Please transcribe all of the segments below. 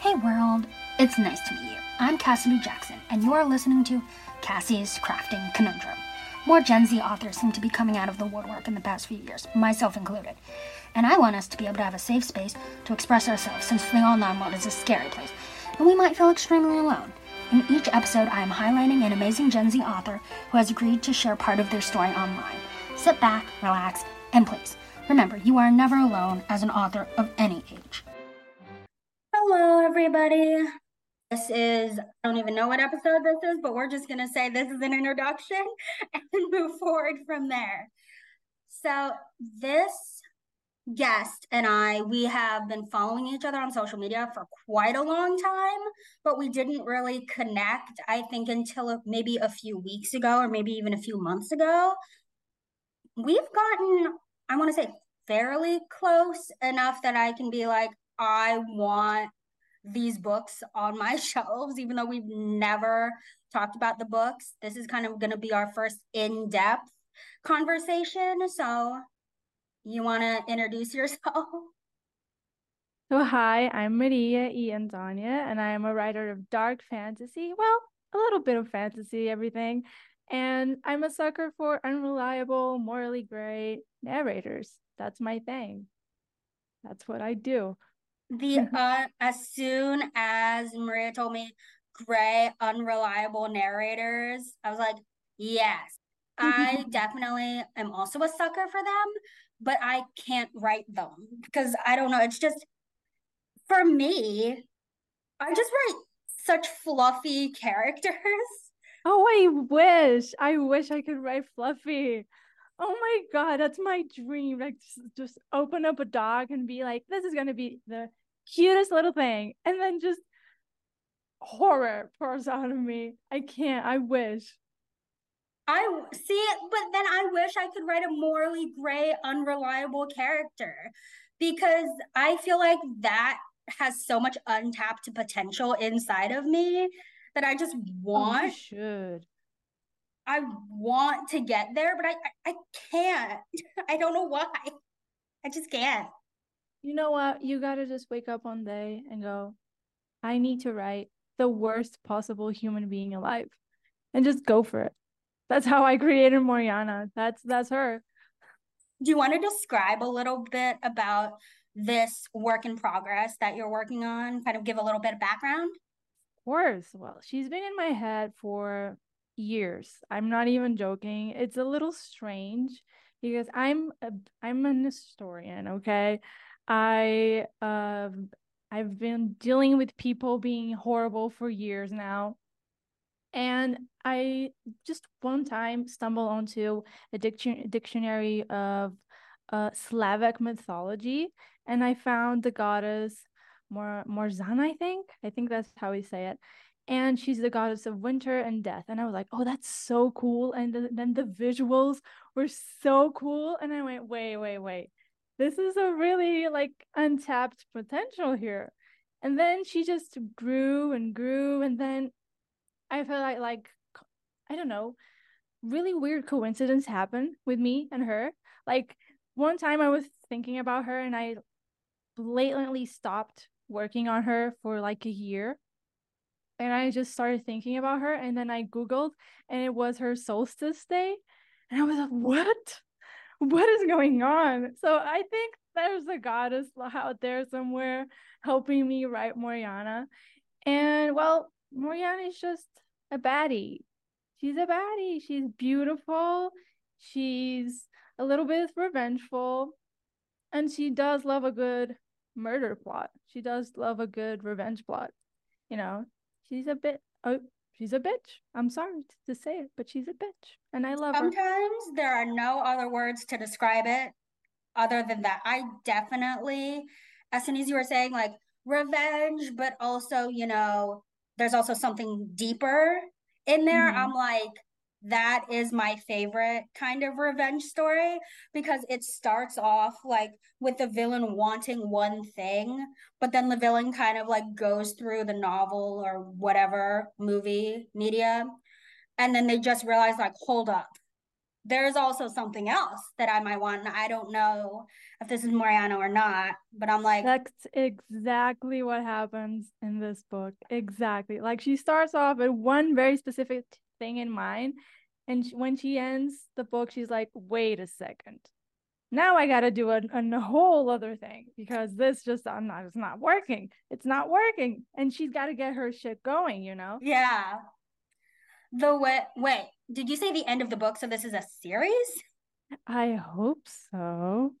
Hey world, it's nice to meet you. I'm Cassidy Jackson, and you are listening to Cassie's Crafting Conundrum. More Gen Z authors seem to be coming out of the woodwork in the past few years, myself included. And I want us to be able to have a safe space to express ourselves since the online world is a scary place, and we might feel extremely alone. In each episode, I am highlighting an amazing Gen Z author who has agreed to share part of their story online. Sit back, relax, and please remember you are never alone as an author of any age. Hello, everybody. This is, I don't even know what episode this is, but we're just going to say this is an introduction and move forward from there. So, this guest and I, we have been following each other on social media for quite a long time, but we didn't really connect, I think, until maybe a few weeks ago or maybe even a few months ago. We've gotten, I want to say, fairly close enough that I can be like, I want these books on my shelves, even though we've never talked about the books. This is kind of going to be our first in depth conversation. So, you want to introduce yourself? So, hi, I'm Maria I. Antonia, and I am a writer of dark fantasy. Well, a little bit of fantasy, everything. And I'm a sucker for unreliable, morally gray narrators. That's my thing. That's what I do. The uh, as soon as Maria told me gray, unreliable narrators, I was like, yes, I definitely am also a sucker for them but I can't write them because I don't know. It's just for me, I just write such fluffy characters. Oh, I wish. I wish I could write fluffy. Oh my god, that's my dream. Like just, just open up a dog and be like, this is gonna be the cutest little thing. And then just horror pours out of me. I can't. I wish. I see it, but then I wish I could write a morally gray, unreliable character because I feel like that has so much untapped potential inside of me that I just oh, want. Oh, should. I want to get there, but I, I, I can't. I don't know why. I just can't. You know what? You gotta just wake up one day and go, I need to write the worst possible human being alive, and just go for it. That's how I created Moriana. That's that's her. Do you want to describe a little bit about this work in progress that you're working on? Kind of give a little bit of background? Of course. Well, she's been in my head for years. I'm not even joking. It's a little strange because I'm a, I'm an historian, okay? I uh, I've been dealing with people being horrible for years now. And I just one time stumbled onto a dictionary of uh, Slavic mythology, and I found the goddess Mor- Morzan, I think. I think that's how we say it. And she's the goddess of winter and death. And I was like, oh, that's so cool. And the, then the visuals were so cool. And I went, wait, wait, wait. This is a really like untapped potential here. And then she just grew and grew. And then I felt like like I don't know, really weird coincidence happened with me and her. Like one time I was thinking about her and I blatantly stopped working on her for like a year. And I just started thinking about her and then I googled and it was her solstice day and I was like, "What? What is going on?" So I think there's a goddess out there somewhere helping me write Moriana. And well, Moriana is just a baddie. She's a baddie. She's beautiful. She's a little bit revengeful. And she does love a good murder plot. She does love a good revenge plot. You know, she's a bit oh she's a bitch. I'm sorry to say it, but she's a bitch. And I love Sometimes her. Sometimes there are no other words to describe it other than that. I definitely, as soon as you were saying like revenge, but also, you know, there's also something deeper in there. Mm-hmm. I'm like, that is my favorite kind of revenge story because it starts off like with the villain wanting one thing, but then the villain kind of like goes through the novel or whatever movie media. And then they just realize, like, hold up, there's also something else that I might want. And I don't know if this is Moriana or not, but I'm like, that's exactly what happens in this book. Exactly. Like she starts off with one very specific thing in mind. And when she ends the book, she's like, wait a second. Now I got to do a, a whole other thing because this just, I'm not, it's not working. It's not working. And she's got to get her shit going, you know? Yeah. The way, wait, did you say the end of the book? So this is a series? I hope so.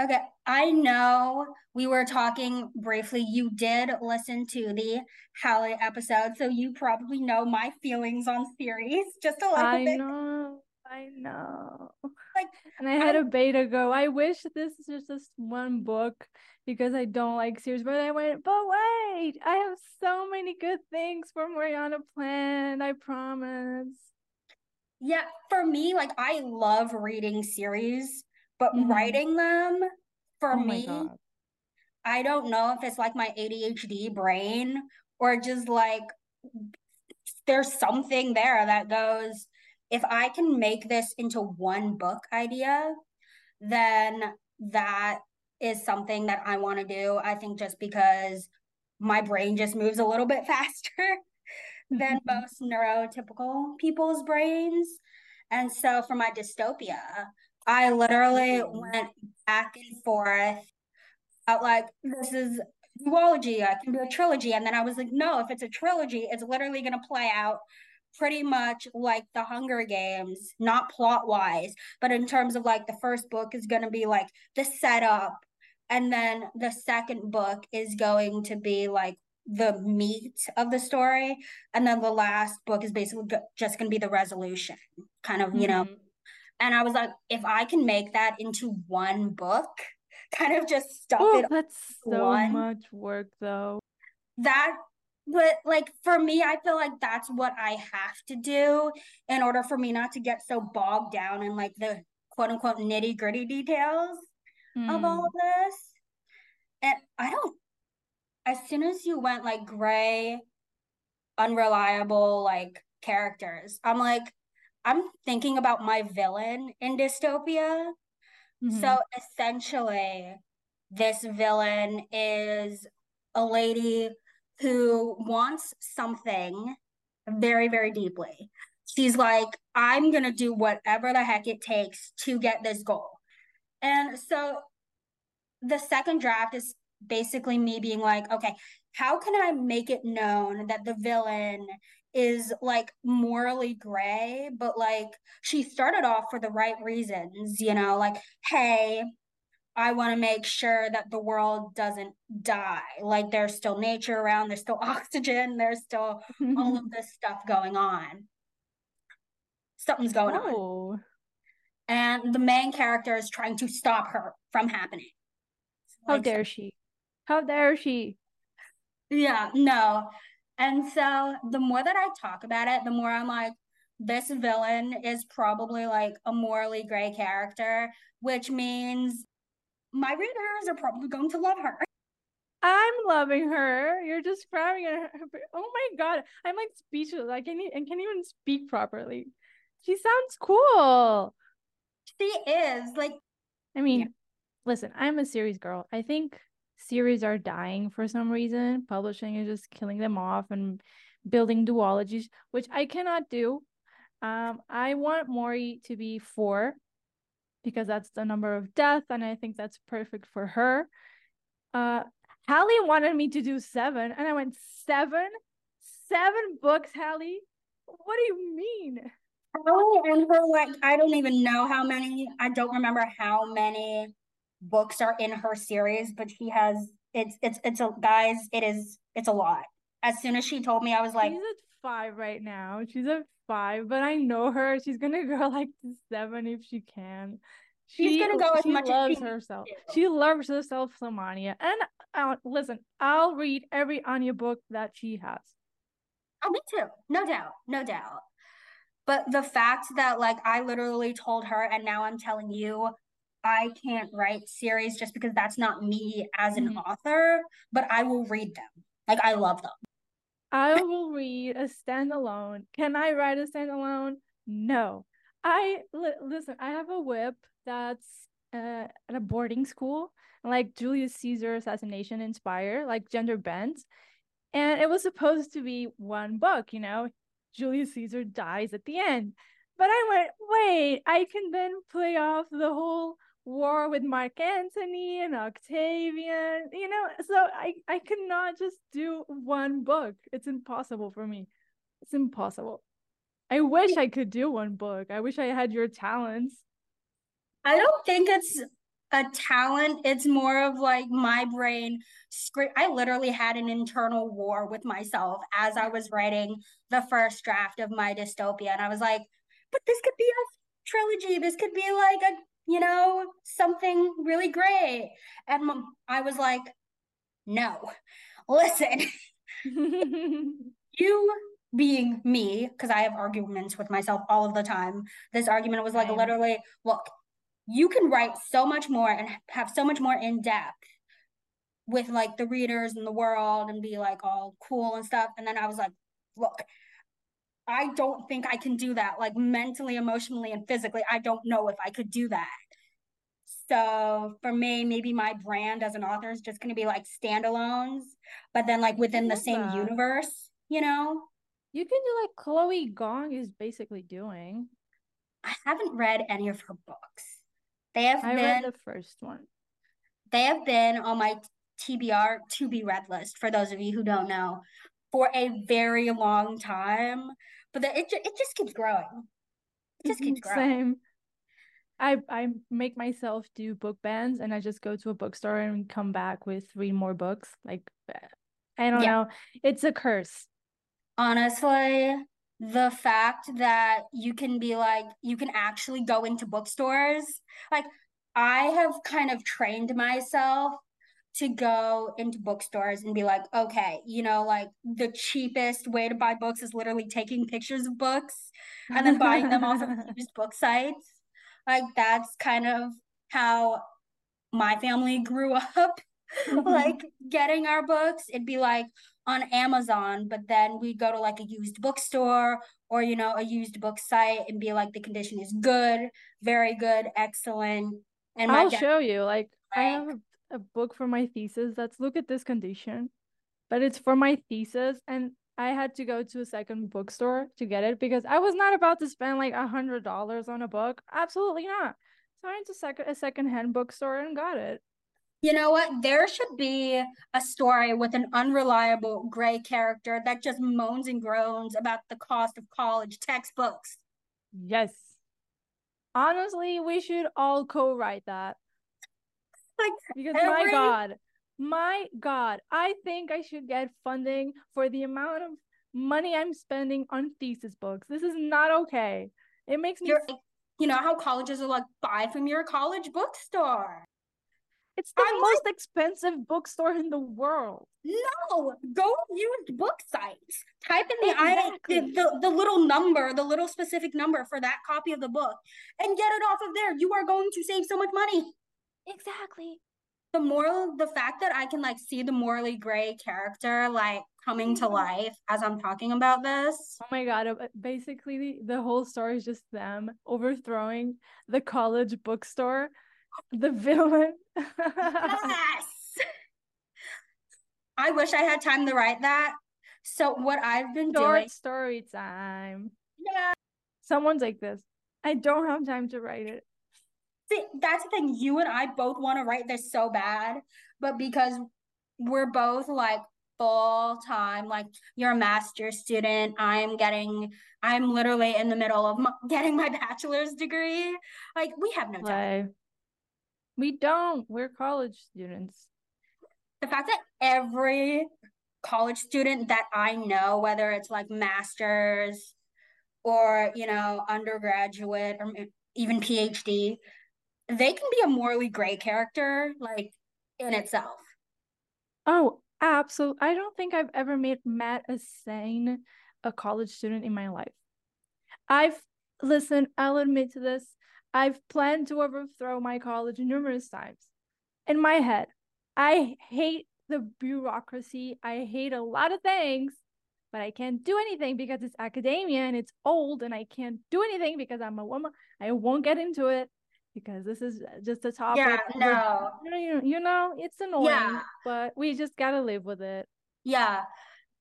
Okay, I know we were talking briefly. You did listen to the Hallie episode, so you probably know my feelings on series just a little I bit. I know, I know. Like, and I had I, a beta go. I wish this is just one book because I don't like series, but I went, but wait, I have so many good things for Moriana planned. I promise. Yeah, for me, like I love reading series, but mm-hmm. writing them for oh me, I don't know if it's like my ADHD brain or just like there's something there that goes, if I can make this into one book idea, then that is something that I want to do. I think just because my brain just moves a little bit faster than mm-hmm. most neurotypical people's brains. And so for my dystopia, I literally went back and forth out like this is duology, I can do a trilogy. And then I was like, no, if it's a trilogy, it's literally gonna play out pretty much like the Hunger Games, not plot wise, but in terms of like the first book is gonna be like the setup and then the second book is going to be like the meat of the story and then the last book is basically just going to be the resolution kind of mm-hmm. you know mm-hmm. And i was like if i can make that into one book kind of just stuff oh, it that's so one, much work though that but like for me i feel like that's what i have to do in order for me not to get so bogged down in like the quote unquote nitty gritty details mm. of all hmm. of this. And I don't, as soon as you went like gray, unreliable, like characters, I'm like, I'm thinking about my villain in dystopia. Mm-hmm. So essentially, this villain is a lady who wants something very, very deeply. She's like, I'm going to do whatever the heck it takes to get this goal. And so the second draft is basically me being like, okay, how can I make it known that the villain is like morally gray, but like she started off for the right reasons, you know, like, hey, I want to make sure that the world doesn't die. Like there's still nature around, there's still oxygen, there's still all of this stuff going on. Something's going oh. on and the main character is trying to stop her from happening. How like, dare she? How dare she? Yeah, no. And so the more that I talk about it, the more I'm like, this villain is probably like a morally gray character, which means my readers are probably going to love her. I'm loving her. You're describing her. Oh my god, I'm like speechless. I can't. I can't even speak properly. She sounds cool. She is like. I mean, yeah. listen, I'm a series girl. I think series are dying for some reason. Publishing is just killing them off and building duologies, which I cannot do. Um, I want Mori to be four because that's the number of death, and I think that's perfect for her. Uh, Hallie wanted me to do seven, and I went seven, seven books, Hallie. What do you mean? Hallie and her like I don't even know how many. I don't remember how many books are in her series, but she has it's it's it's a guys. It is it's a lot. As soon as she told me, I was like, she's at five right now. She's at five, but I know her. She's gonna go like to seven if she can. She's gonna go as much loves as she herself. She loves herself, some Anya. And uh, listen, I'll read every Anya book that she has. Oh, me too. No doubt. No doubt. But the fact that like I literally told her and now I'm telling you I can't write series just because that's not me as an mm-hmm. author, but I will read them. Like I love them. I will read a standalone. Can I write a standalone? No. I li- listen. I have a whip that's uh, at a boarding school, like Julius Caesar assassination inspired, like gender bent, and it was supposed to be one book. You know, Julius Caesar dies at the end, but I went, wait, I can then play off the whole war with Mark Antony and Octavian, you know, so I I cannot just do one book. It's impossible for me. It's impossible. I wish I could do one book. I wish I had your talents. I don't think it's a talent. It's more of like my brain. I literally had an internal war with myself as I was writing the first draft of my dystopia. And I was like, but this could be a trilogy. This could be like a you know, something really great. And I was like, no, listen, you being me, because I have arguments with myself all of the time. This argument was like Same. literally, look, you can write so much more and have so much more in depth with like the readers and the world and be like all cool and stuff. And then I was like, look, I don't think I can do that. Like mentally, emotionally, and physically, I don't know if I could do that. So for me, maybe my brand as an author is just going to be like standalones, but then like within the same that. universe, you know? You can do like Chloe Gong is basically doing. I haven't read any of her books. They have I been read the first one. They have been on my TBR to be read list for those of you who don't know for a very long time. But the, it it just keeps growing. It just keeps mm-hmm. growing. Same. I I make myself do book bans and I just go to a bookstore and come back with three more books. Like I don't yeah. know. It's a curse. Honestly, the fact that you can be like you can actually go into bookstores. Like I have kind of trained myself to go into bookstores and be like, okay, you know, like the cheapest way to buy books is literally taking pictures of books and then buying them off of used book sites. Like that's kind of how my family grew up. Mm-hmm. like getting our books, it'd be like on Amazon, but then we'd go to like a used bookstore or you know a used book site and be like the condition is good, very good, excellent. And I'll dad- show you. Like I have a a book for my thesis that's look at this condition, but it's for my thesis and I had to go to a second bookstore to get it because I was not about to spend like a hundred dollars on a book. Absolutely not. So I went to second a secondhand bookstore and got it. You know what? There should be a story with an unreliable gray character that just moans and groans about the cost of college textbooks. Yes. Honestly, we should all co-write that like because every... my god my god i think i should get funding for the amount of money i'm spending on thesis books this is not okay it makes me You're, you know how colleges are like buy from your college bookstore it's the I'm most like, expensive bookstore in the world. No, go used book sites. Type in the, exactly. I, the, the the little number, the little specific number for that copy of the book, and get it off of there. You are going to save so much money. Exactly. The moral, the fact that I can like see the morally gray character like coming to mm-hmm. life as I'm talking about this. Oh my god! Uh, basically, the, the whole story is just them overthrowing the college bookstore. The villain. yes. I wish I had time to write that. So what I've been Short doing. story time. Yeah. Someone's like this. I don't have time to write it. That's the thing. You and I both want to write this so bad, but because we're both like full time, like you're a master's student, I'm getting, I'm literally in the middle of getting my bachelor's degree. Like we have no time. We don't. We're college students. The fact that every college student that I know, whether it's like master's or, you know, undergraduate or even PhD, they can be a morally gray character like in itself. Oh, absolutely. I don't think I've ever made met a sane a college student in my life. I've listened, I'll admit to this. I've planned to overthrow my college numerous times. In my head, I hate the bureaucracy. I hate a lot of things, but I can't do anything because it's academia and it's old and I can't do anything because I'm a woman. I won't get into it because this is uh, just a topic. Yeah, no. You, you know, it's annoying, yeah. but we just got to live with it. Yeah.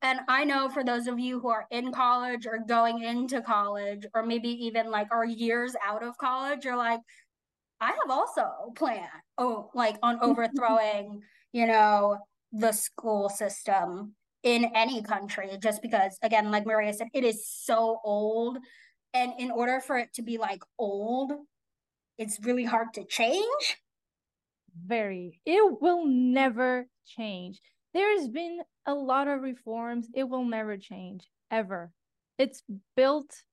And I know for those of you who are in college or going into college, or maybe even like are years out of college, you're like, I have also planned, oh, like on overthrowing, you know, the school system in any country, just because, again, like Maria said, it is so old. And in order for it to be like old, it's really hard to change. Very. It will never change. There's been a lot of reforms. It will never change, ever. It's built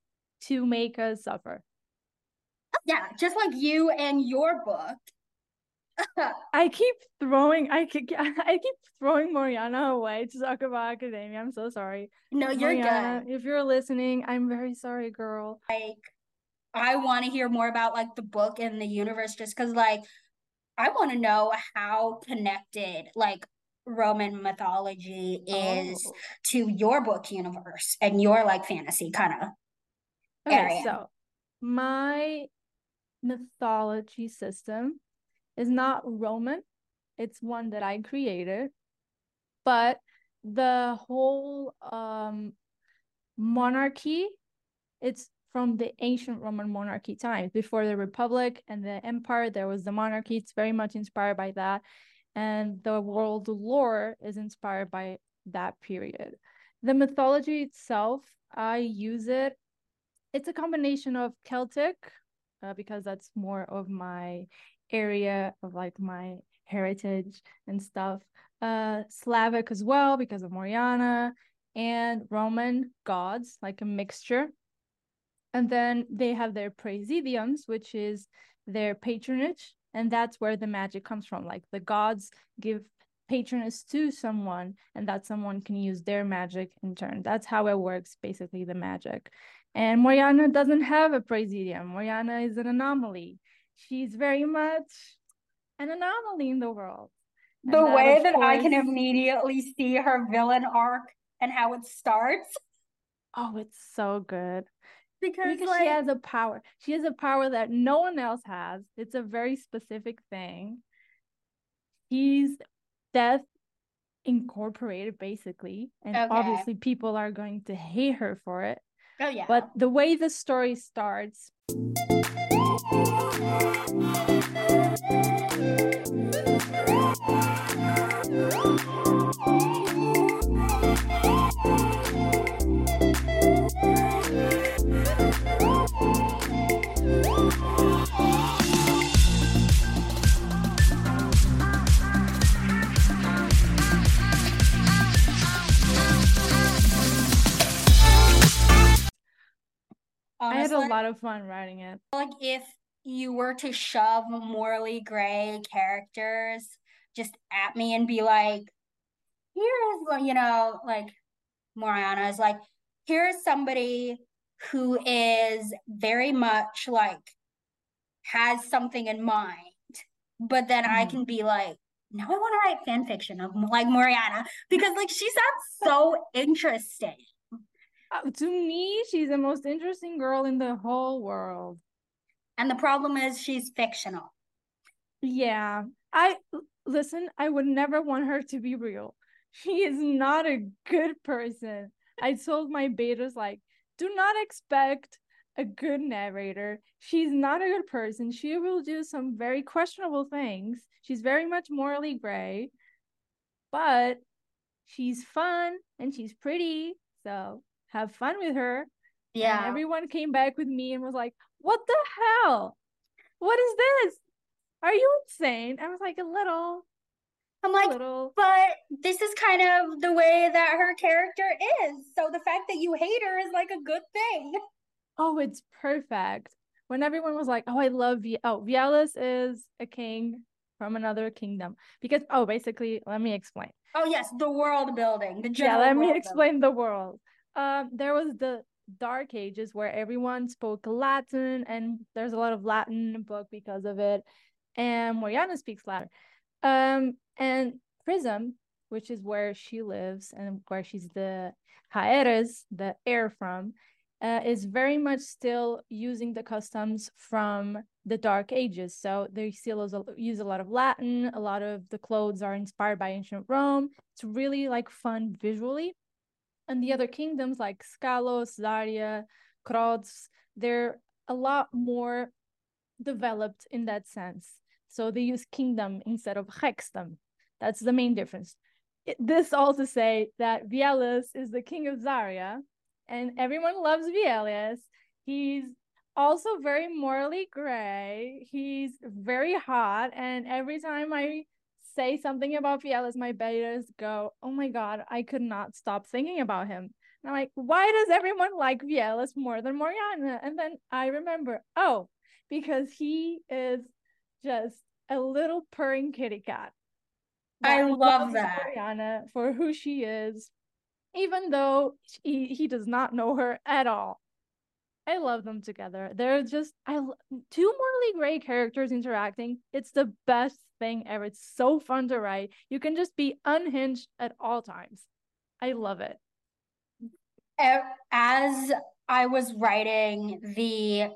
to make us suffer. Yeah, just like you and your book. I keep throwing I keep I keep throwing Moriana away to talk about academia. I'm so sorry. No, you're Moriana, good. If you're listening, I'm very sorry, girl. Like I want to hear more about like the book and the universe just because like I want to know how connected like Roman mythology is oh. to your book universe and your like fantasy kind of okay, area. So my mythology system is not Roman. It's one that I created. But the whole um monarchy, it's from the ancient Roman monarchy times. Before the Republic and the Empire, there was the monarchy. It's very much inspired by that. And the world lore is inspired by that period. The mythology itself, I use it. It's a combination of Celtic, uh, because that's more of my area of like my heritage and stuff. Uh, Slavic as well because of Moriana and Roman gods, like a mixture. And then they have their praesidiums, which is their patronage. And that's where the magic comes from. Like the gods give patronage to someone, and that someone can use their magic in turn. That's how it works, basically, the magic. And Moriana doesn't have a praesidium. Moriana is an anomaly. She's very much an anomaly in the world. And the that, way that course, I can immediately see her villain arc and how it starts. Oh, it's so good because, because like, she has a power. She has a power that no one else has. It's a very specific thing. He's death incorporated basically, and okay. obviously people are going to hate her for it. Oh yeah. But the way the story starts. Honestly, I had a lot of fun writing it. Like if you were to shove morally gray characters just at me and be like, here's you know, like Moriana is like, here's somebody who is very much like has something in mind, but then mm. I mm-hmm. can be like, now I want to write fan fiction of like Moriana because like she sounds so interesting. Uh, to me, she's the most interesting girl in the whole world. And the problem is she's fictional. Yeah. I listen, I would never want her to be real. She is not a good person. I told my betas like, do not expect a good narrator. She's not a good person. She will do some very questionable things. She's very much morally gray, but she's fun and she's pretty. So have fun with her. Yeah. And everyone came back with me and was like, What the hell? What is this? Are you insane? I was like, A little. I'm like, little. but this is kind of the way that her character is. So the fact that you hate her is like a good thing. Oh, it's perfect. When everyone was like, "Oh, I love you." Oh, Viellus is a king from another kingdom because oh, basically, let me explain. Oh yes, the world building. The yeah, let me explain building. the world um, there was the dark ages where everyone spoke Latin, and there's a lot of Latin in book because of it. And Moriana speaks Latin. Um, and Prism which is where she lives and where she's the Jaehaerys, the heir from, uh, is very much still using the customs from the Dark Ages. So they still use a lot of Latin. A lot of the clothes are inspired by ancient Rome. It's really like fun visually. And the other kingdoms like Skallos, Zarya, Kroz, they're a lot more developed in that sense. So they use kingdom instead of hexdom. That's the main difference. It, this also say that Vielas is the king of Zarya, and everyone loves Vielas. He's also very morally gray. He's very hot, and every time I say something about Vielas, my betas go, "Oh my god, I could not stop thinking about him." And I'm like, "Why does everyone like Vielas more than Morgana?" And then I remember, oh, because he is just a little purring kitty cat. I love that. Morgana for who she is, even though he, he does not know her at all. I love them together. They're just I two morally gray characters interacting. It's the best thing ever. It's so fun to write. You can just be unhinged at all times. I love it. As I was writing the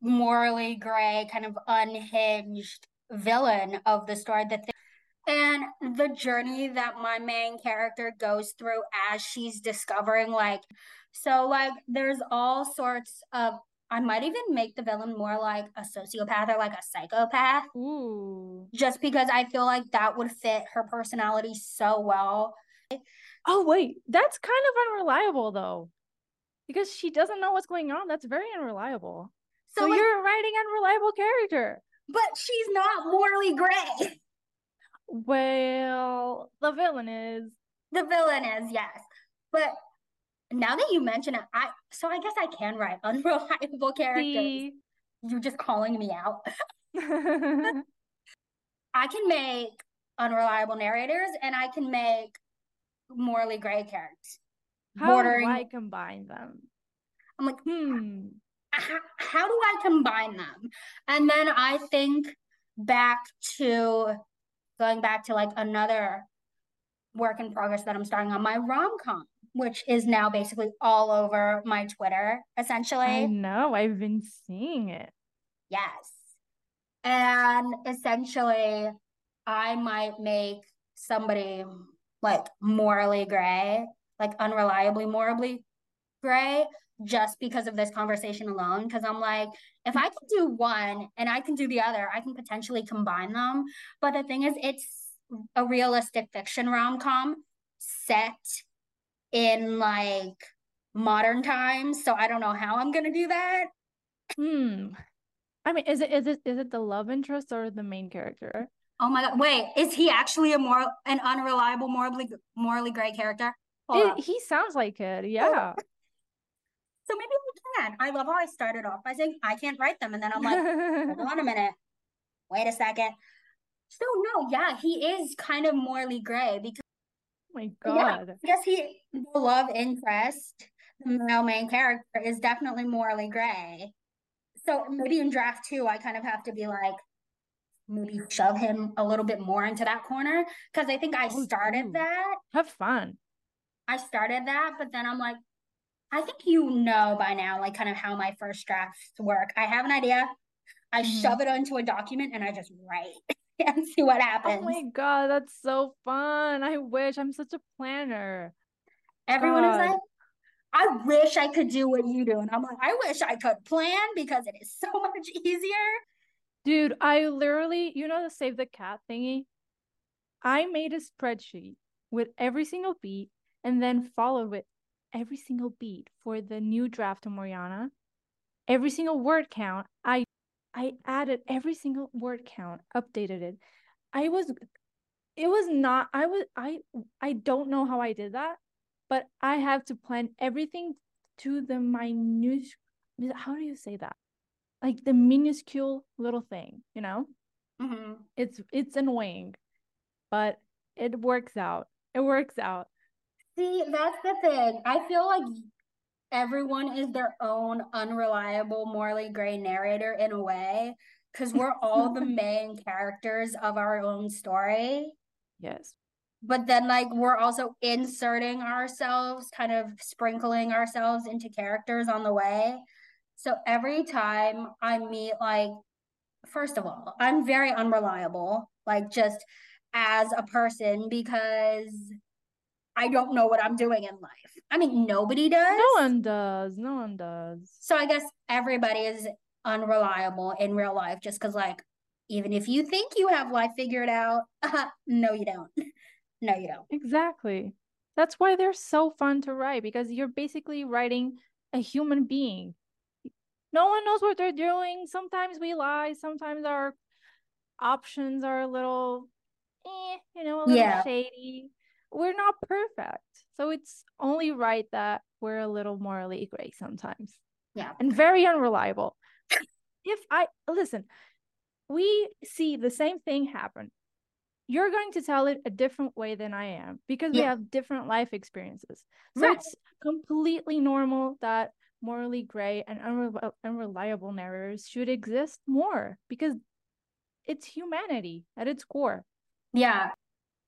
morally gray, kind of unhinged villain of the story, that and the journey that my main character goes through as she's discovering like so like there's all sorts of I might even make the villain more like a sociopath or like a psychopath. Ooh. Just because I feel like that would fit her personality so well. Oh wait, that's kind of unreliable though. Because she doesn't know what's going on. That's very unreliable. So, so like, you're writing unreliable character. But she's not morally gray. Well, the villain is. The villain is, yes. But now that you mention it, I so I guess I can write unreliable characters. See? You're just calling me out. I can make unreliable narrators and I can make morally gray characters. How bordering... do I combine them? I'm like, hmm, how, how do I combine them? And then I think back to going back to like another work in progress that I'm starting on my rom com, which is now basically all over my Twitter, essentially. I know, I've been seeing it. Yes. And essentially, I might make somebody like morally gray, like unreliably morally gray, just because of this conversation alone. Because I'm like, if I can do one and I can do the other, I can potentially combine them. But the thing is, it's a realistic fiction rom com set in like modern times. So I don't know how I'm gonna do that. Hmm. I mean, is it is it is it the love interest or the main character? Oh my god! Wait, is he actually a more an unreliable, morally morally gray character? It, he sounds like it. Yeah. So maybe we can. I love how I started off by saying I can't write them, and then I'm like, hold on a minute, wait a second. So no, yeah, he is kind of morally gray because. Oh my god. Yeah, I guess he the love interest, the male main character, is definitely morally gray. So maybe in draft two, I kind of have to be like, maybe shove him a little bit more into that corner because I think I oh, started that. Have fun. I started that, but then I'm like, I think you know by now, like kind of how my first drafts work. I have an idea, I mm-hmm. shove it onto a document, and I just write and see what oh happens. Oh my god, that's so fun! I wish I'm such a planner. Everyone god. is like, I wish I could do what you do, and I'm like, I wish I could plan because it is so much easier. Dude, I literally, you know, the save the cat thingy. I made a spreadsheet with every single beat and then followed with every single beat for the new draft of Morgana, every single word count. I I added every single word count, updated it. I was it was not I was I I don't know how I did that, but I have to plan everything to the minute how do you say that? Like the minuscule little thing, you know? Mm-hmm. It's it's annoying, but it works out. It works out. See, that's the thing. I feel like everyone is their own unreliable, morally gray narrator in a way, because we're all the main characters of our own story. Yes. but then like we're also inserting ourselves, kind of sprinkling ourselves into characters on the way. So every time I meet like first of all, I'm very unreliable, like just as a person because I don't know what I'm doing in life. I mean, nobody does. No one does. No one does. So I guess everybody is unreliable in real life just because, like, even if you think you have life figured out, uh, no, you don't. no, you don't. Exactly. That's why they're so fun to write because you're basically writing a human being. No one knows what they're doing. Sometimes we lie. Sometimes our options are a little, eh, you know, a little yeah. shady. We're not perfect. So it's only right that we're a little morally gray sometimes. Yeah. And very unreliable. if I listen, we see the same thing happen. You're going to tell it a different way than I am because yeah. we have different life experiences. So right. it's completely normal that morally gray and unre- unreliable narrators should exist more because it's humanity at its core. Yeah.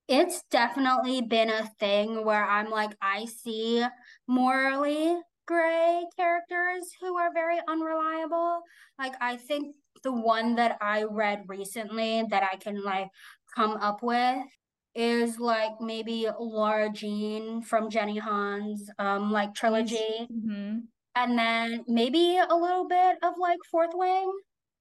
It's definitely been a thing where I'm like, I see morally gray characters who are very unreliable. Like, I think the one that I read recently that I can like come up with is like maybe Lara Jean from Jenny Han's um like trilogy. Mm-hmm. And then maybe a little bit of like Fourth Wing,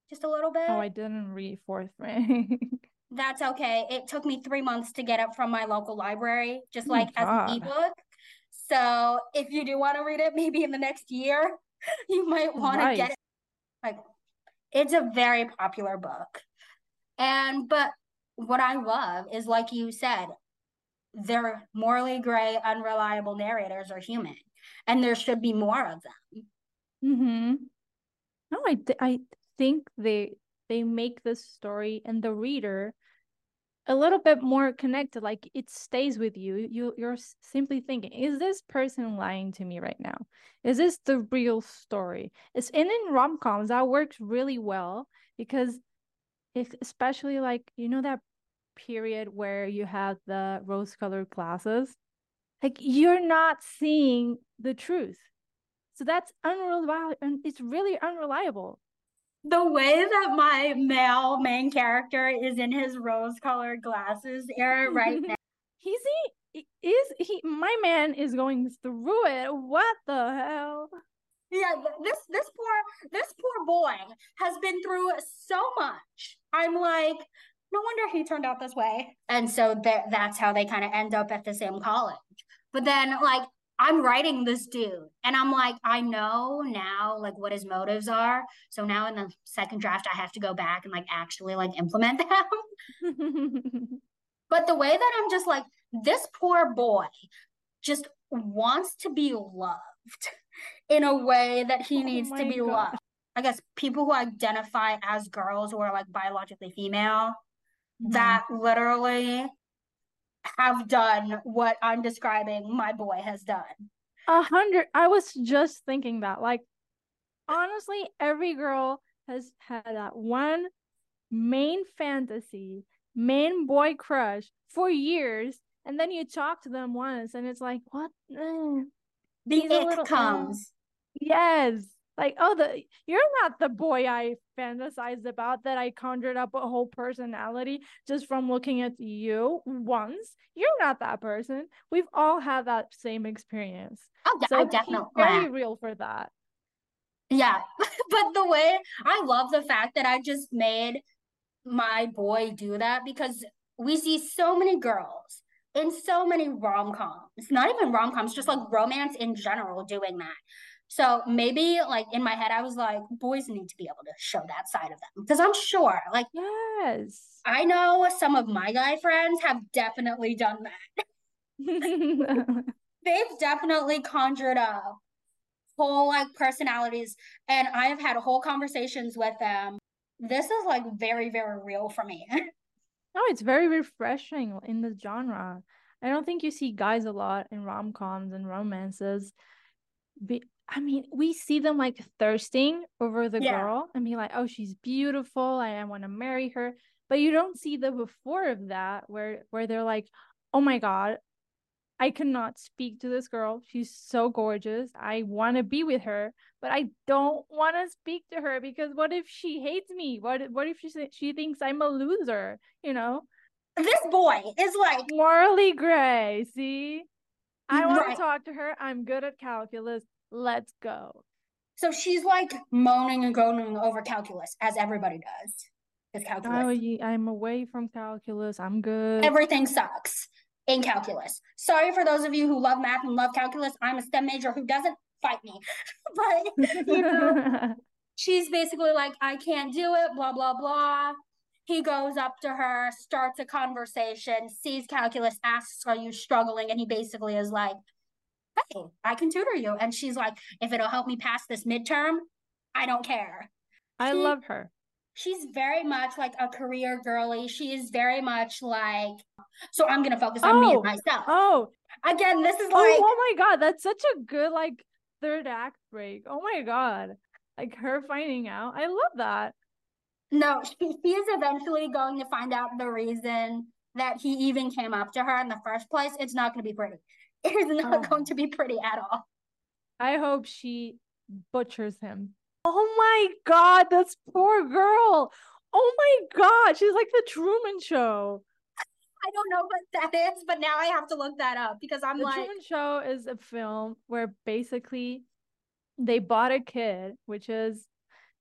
just a little bit. Oh, I didn't read Fourth Wing. That's okay. It took me three months to get it from my local library, just oh like as an ebook. So if you do want to read it, maybe in the next year, you might want to get it. Like, it's a very popular book. And, but what I love is, like you said, they're morally gray, unreliable narrators are human, and there should be more of them. Mm-hmm. No, I th- I think they they make the story and the reader a little bit more connected like it stays with you. You you're simply thinking is this person lying to me right now? Is this the real story? It's and in rom-coms that works really well because if especially like you know that period where you have the rose colored glasses? Like you're not seeing the truth. So that's unreliable and it's really unreliable the way that my male main character is in his rose colored glasses era right now. He's he is he my man is going through it. What the hell? Yeah, this this poor this poor boy has been through so much. I'm like, no wonder he turned out this way. And so that that's how they kind of end up at the same college. But then like I'm writing this dude and I'm like, I know now like what his motives are. So now in the second draft, I have to go back and like actually like implement them. but the way that I'm just like, this poor boy just wants to be loved in a way that he oh needs to be God. loved. I guess people who identify as girls who are like biologically female, mm-hmm. that literally have done what I'm describing my boy has done. A hundred. I was just thinking that. Like, honestly, every girl has had that one main fantasy, main boy crush for years. And then you talk to them once and it's like, what? The it little, comes. yes like oh the you're not the boy i fantasized about that i conjured up a whole personality just from looking at you once. You're not that person. We've all had that same experience. Oh so I definitely very yeah. real for that. Yeah but the way i love the fact that i just made my boy do that because we see so many girls in so many rom-coms not even rom-coms just like romance in general doing that so maybe like in my head, I was like, boys need to be able to show that side of them because I'm sure, like, yes, I know some of my guy friends have definitely done that. They've definitely conjured up whole like personalities, and I have had whole conversations with them. This is like very, very real for me. no, it's very refreshing in the genre. I don't think you see guys a lot in rom coms and romances. Be- I mean, we see them like thirsting over the yeah. girl and be like, oh, she's beautiful. I, I want to marry her. But you don't see the before of that where where they're like, oh my god, I cannot speak to this girl. She's so gorgeous. I want to be with her, but I don't want to speak to her because what if she hates me? What what if she she thinks I'm a loser? You know. This boy is like morally gray. See, I want right. to talk to her. I'm good at calculus. Let's go. So she's like moaning and groaning over calculus, as everybody does. Is calculus. Oh, I'm away from calculus. I'm good. Everything sucks in calculus. Sorry for those of you who love math and love calculus. I'm a STEM major who doesn't fight me. but you know, she's basically like, I can't do it, blah, blah, blah. He goes up to her, starts a conversation, sees calculus, asks, Are you struggling? And he basically is like, Hey, I can tutor you. And she's like, If it'll help me pass this midterm, I don't care. I she, love her she's very much like a career girly. She is very much like, so I'm gonna focus on oh, me and oh, myself. Oh, again, this is oh, like, oh my god, that's such a good like third act break. Oh my god, like her finding out. I love that. No, she, she is eventually going to find out the reason that he even came up to her in the first place. It's not going to be pretty. It is not oh. going to be pretty at all. I hope she butchers him Oh my god, this poor girl. Oh my god, she's like the Truman Show. I don't know what that is, but now I have to look that up because I'm the like. The Truman Show is a film where basically they bought a kid, which is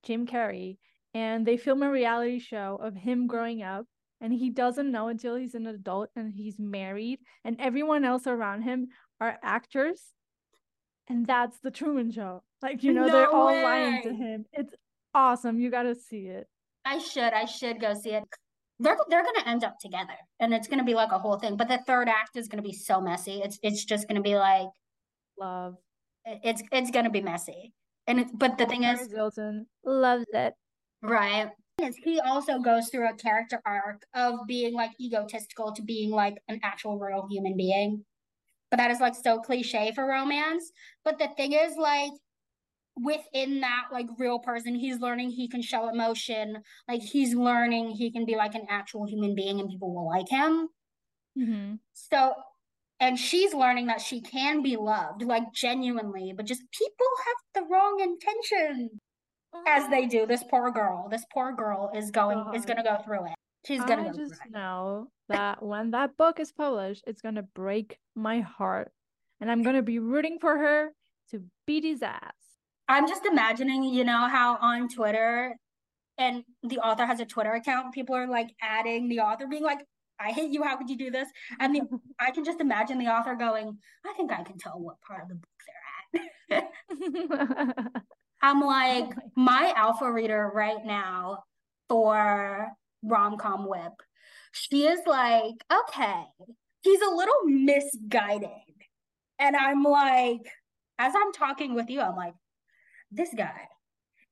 Jim Carrey, and they film a reality show of him growing up. And he doesn't know until he's an adult and he's married, and everyone else around him are actors. And that's the Truman Show. Like, you know, no they're all lying to him. It's awesome. You got to see it. I should. I should go see it. They're they're gonna end up together, and it's gonna be like a whole thing. But the third act is gonna be so messy. It's it's just gonna be like love. It's it's gonna be messy, and it's but the thing is, Hilton loves it. Right. Is he also goes through a character arc of being like egotistical to being like an actual real human being. But that is like so cliche for romance. But the thing is, like, within that like real person he's learning he can show emotion like he's learning he can be like an actual human being and people will like him mm-hmm. so and she's learning that she can be loved like genuinely but just people have the wrong intention as they do this oh. poor girl this poor girl is going God. is gonna go through it she's gonna I just know that when that book is published it's gonna break my heart and i'm gonna be rooting for her to beat his ass I'm just imagining, you know, how on Twitter and the author has a Twitter account, people are like adding the author being like, I hate you, how could you do this? And the, I can just imagine the author going, I think I can tell what part of the book they're at. I'm like, oh my alpha reader right now for rom com WIP, she is like, okay, he's a little misguided. And I'm like, as I'm talking with you, I'm like, this guy.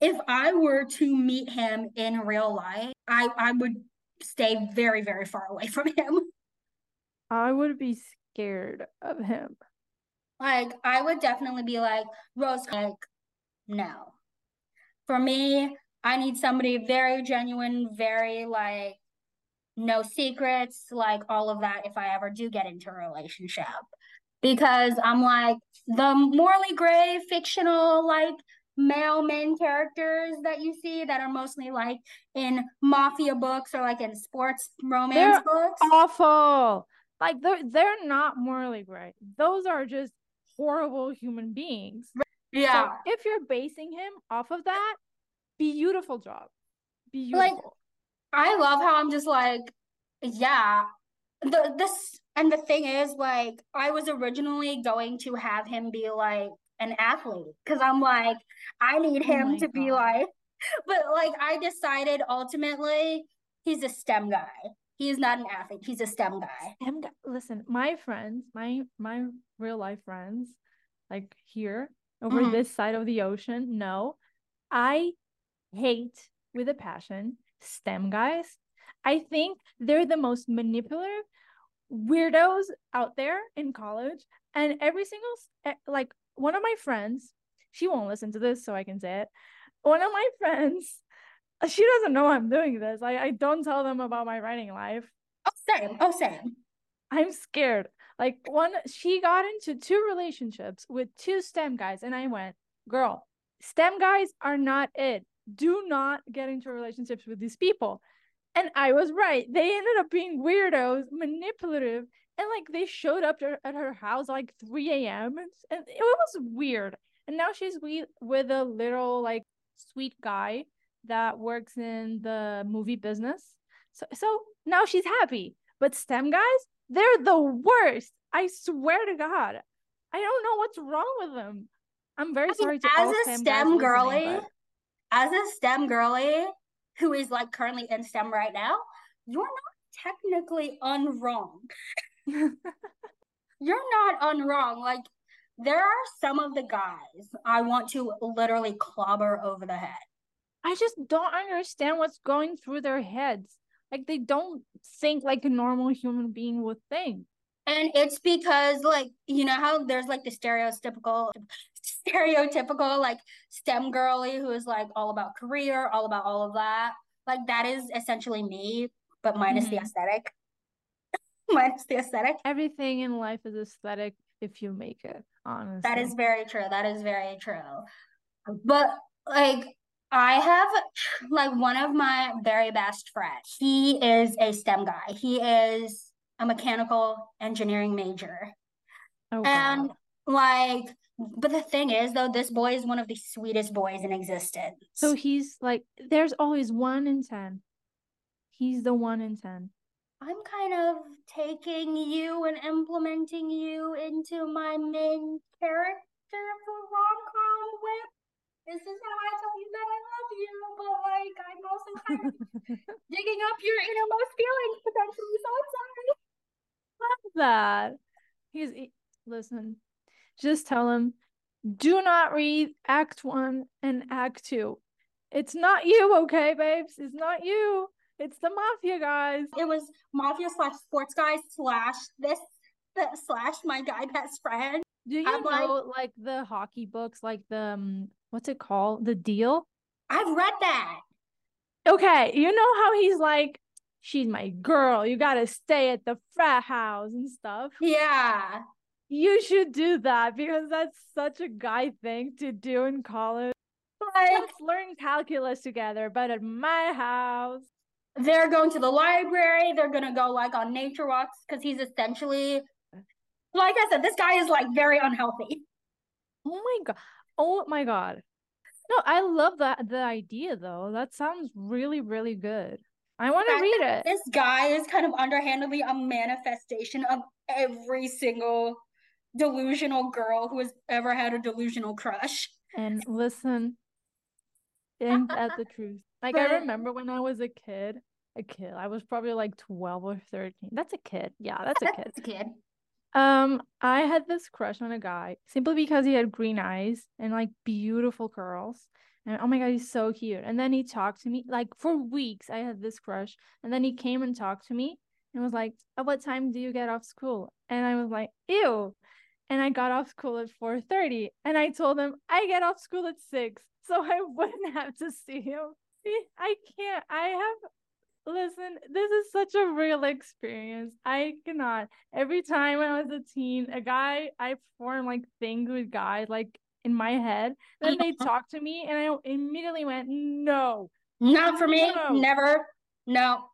If I were to meet him in real life, I, I would stay very, very far away from him. I would be scared of him. Like, I would definitely be like, Rose, like, no. For me, I need somebody very genuine, very like, no secrets, like all of that if I ever do get into a relationship. Because I'm like, the morally Gray fictional, like, male main characters that you see that are mostly like in mafia books or like in sports romance they're books. Awful. Like they're they're not morally gray. Those are just horrible human beings. Yeah. So if you're basing him off of that, beautiful job. Beautiful. Like I love how I'm just like, yeah. The this and the thing is, like, I was originally going to have him be like an athlete because I'm like, I need oh him oh to God. be like, but like, I decided ultimately he's a STEM guy. He's not an athlete. He's a STEM guy. STEM guy. Listen, my friends, my my real life friends, like here over mm-hmm. this side of the ocean, no, I hate with a passion STEM guys. I think they're the most manipulative weirdos out there in college and every single like one of my friends, she won't listen to this, so I can say it. One of my friends, she doesn't know I'm doing this. I, I don't tell them about my writing life. Oh, same. Oh, same. I'm scared. Like one, she got into two relationships with two STEM guys, and I went, girl, STEM guys are not it. Do not get into relationships with these people. And I was right. They ended up being weirdos, manipulative, and like they showed up at her house like 3 a.m. And, it was weird. And now she's with a little like sweet guy that works in the movie business. So so now she's happy. But STEM guys, they're the worst. I swear to God. I don't know what's wrong with them. I'm very I sorry to as a STEM girly, but... as a STEM girly who is like currently in STEM right now, you're not technically unwrong. you're not unwrong. Like there are some of the guys I want to literally clobber over the head. I just don't understand what's going through their heads. Like they don't think like a normal human being would think. And it's because like you know how there's like the stereotypical stereotypical like STEM girly who is like all about career, all about all of that. Like that is essentially me, but minus mm-hmm. the aesthetic. minus the aesthetic. Everything in life is aesthetic if you make it, honestly. That is very true. That is very true. But like I have like one of my very best friends. He is a STEM guy. He is a mechanical engineering major. Oh, and like but the thing is though this boy is one of the sweetest boys in existence. So he's like there's always 1 in 10. He's the 1 in 10. I'm kind of taking you and implementing you into my main character for rom-com WIP this is how I tell you that I love you, but like I'm also kind of digging up your innermost feelings potentially. So I'm sorry. Love that. He's listen. Just tell him, do not read Act One and Act Two. It's not you, okay, babes. It's not you. It's the mafia guys. It was mafia slash sports guys slash this slash my guy best friend. Do you I'm know like, like, the hockey books, like the um, what's it called? The deal? I've read that. Okay, you know how he's like, she's my girl. You gotta stay at the frat house and stuff. Yeah. You should do that because that's such a guy thing to do in college. Like, Let's learn calculus together, but at my house. They're going to the library. They're gonna go like on nature walks because he's essentially, like I said, this guy is like very unhealthy. Oh my god! Oh my god. No, I love that the idea though. That sounds really, really good. I want to read it. This guy is kind of underhandedly a manifestation of every single delusional girl who has ever had a delusional crush. And listen, ain't at the truth? Like but, I remember when I was a kid, a kid. I was probably like twelve or thirteen. That's a kid. Yeah, that's a kid. That's a kid. Um, I had this crush on a guy simply because he had green eyes and like beautiful curls. And oh my god, he's so cute. And then he talked to me like for weeks. I had this crush, and then he came and talked to me and was like, "At what time do you get off school?" And I was like, "Ew." And I got off school at 4:30, and I told him I get off school at 6, so I wouldn't have to see him. I can't. I have Listen, this is such a real experience. I cannot. Every time I was a teen, a guy, I performed like things with guys like in my head. Then they uh-huh. talk to me, and I immediately went, no. Not for me. No. Never. No.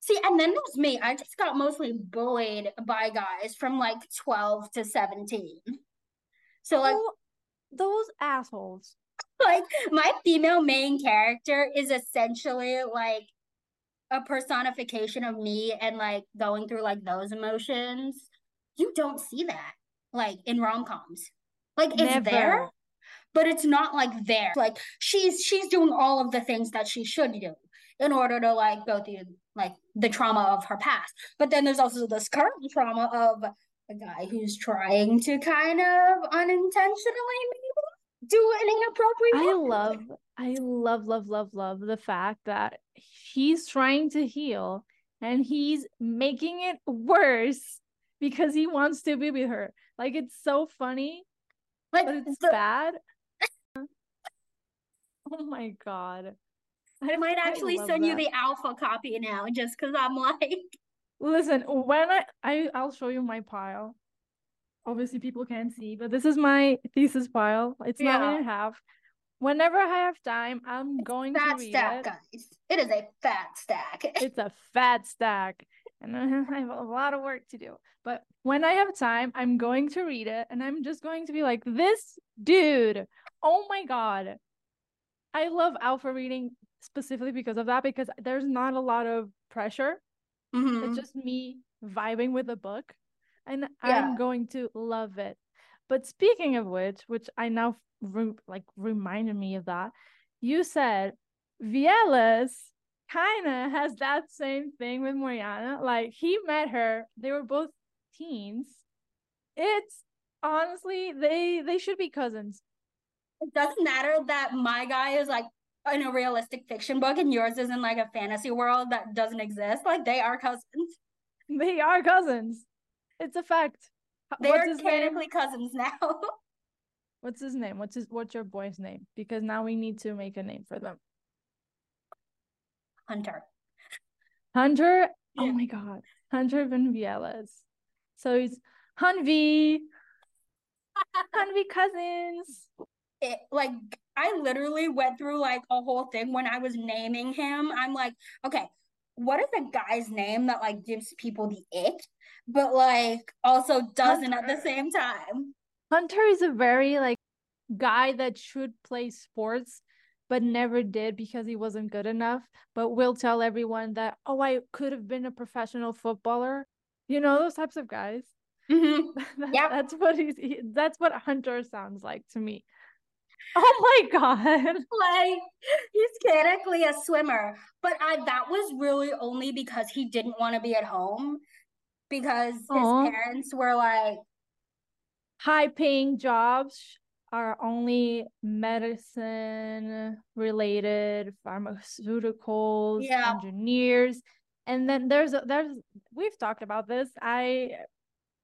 See, and then there's me. I just got mostly bullied by guys from like 12 to 17. So, like, oh, those assholes. Like, my female main character is essentially like a personification of me and like going through like those emotions. You don't see that like in rom coms. Like it's Never. there, but it's not like there. Like she's she's doing all of the things that she should do in order to like go through like the trauma of her past. But then there's also this current trauma of a guy who's trying to kind of unintentionally do an inappropriate. I love I love, love, love, love the fact that he's trying to heal and he's making it worse because he wants to be with her. Like it's so funny, like but it's the- bad. oh my god. I might actually send that. you the alpha copy now just because I'm like Listen, when I, I I'll show you my pile. Obviously, people can't see, but this is my thesis pile. It's yeah. not in half. Whenever I have time, I'm it's going to read stack, it. guys. It is a fat stack. it's a fat stack, and I have a lot of work to do. But when I have time, I'm going to read it, and I'm just going to be like, "This dude, oh my god!" I love alpha reading specifically because of that because there's not a lot of pressure Mm-hmm. It's just me vibing with the book and yeah. I'm going to love it. But speaking of which, which I now re- like reminded me of that, you said Vieles kind of has that same thing with Moriana. Like he met her, they were both teens. It's honestly they they should be cousins. It doesn't matter that my guy is like in a realistic fiction book and yours is in like a fantasy world that doesn't exist. Like they are cousins. They are cousins. It's a fact. They What's are technically cousins now. What's his name? What's his what's your boy's name? Because now we need to make a name for them. Hunter. Hunter? Oh yeah. Oh my god. Hunter Van Vieles. So he's Hunvy. Hunvy cousins. It like I literally went through like a whole thing when I was naming him. I'm like, okay, what is a guy's name that like gives people the ick, but like also doesn't Hunter. at the same time? Hunter is a very like guy that should play sports but never did because he wasn't good enough, but will tell everyone that, oh, I could have been a professional footballer. You know, those types of guys. Mm-hmm. that, yeah. That's what he's, he, that's what Hunter sounds like to me. Oh my god. Like he's technically a swimmer. But I that was really only because he didn't want to be at home because Aww. his parents were like high paying jobs are only medicine related, pharmaceuticals, yeah. engineers. And then there's a, there's we've talked about this. I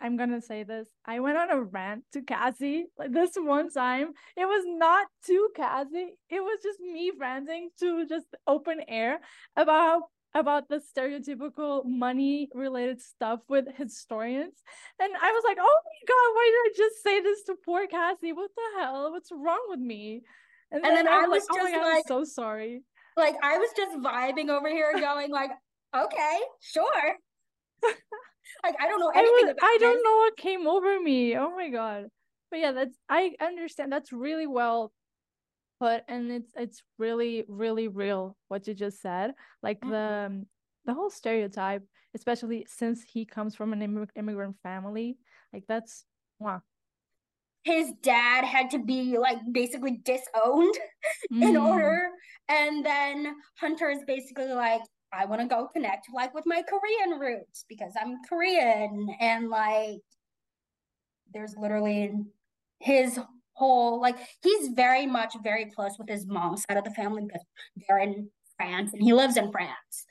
I'm gonna say this. I went on a rant to Cassie like this one time. It was not to Cassie. It was just me ranting to just open air about about the stereotypical money related stuff with historians. And I was like, oh my god, why did I just say this to poor Cassie? What the hell? What's wrong with me? And, and then, then, I, I was, like, oh just oh god, like, I'm so sorry. Like I was just vibing over here, going like, okay, sure. like I don't know anything I, was, about I don't know what came over me. Oh my god. But yeah, that's I understand that's really well put and it's it's really really real what you just said. Like mm-hmm. the um, the whole stereotype, especially since he comes from an immig- immigrant family, like that's wow. His dad had to be like basically disowned mm. in order, and then Hunter is basically like, I want to go connect like with my Korean roots because I'm Korean and like there's literally his whole like he's very much very close with his mom's side of the family because they're in France and he lives in France.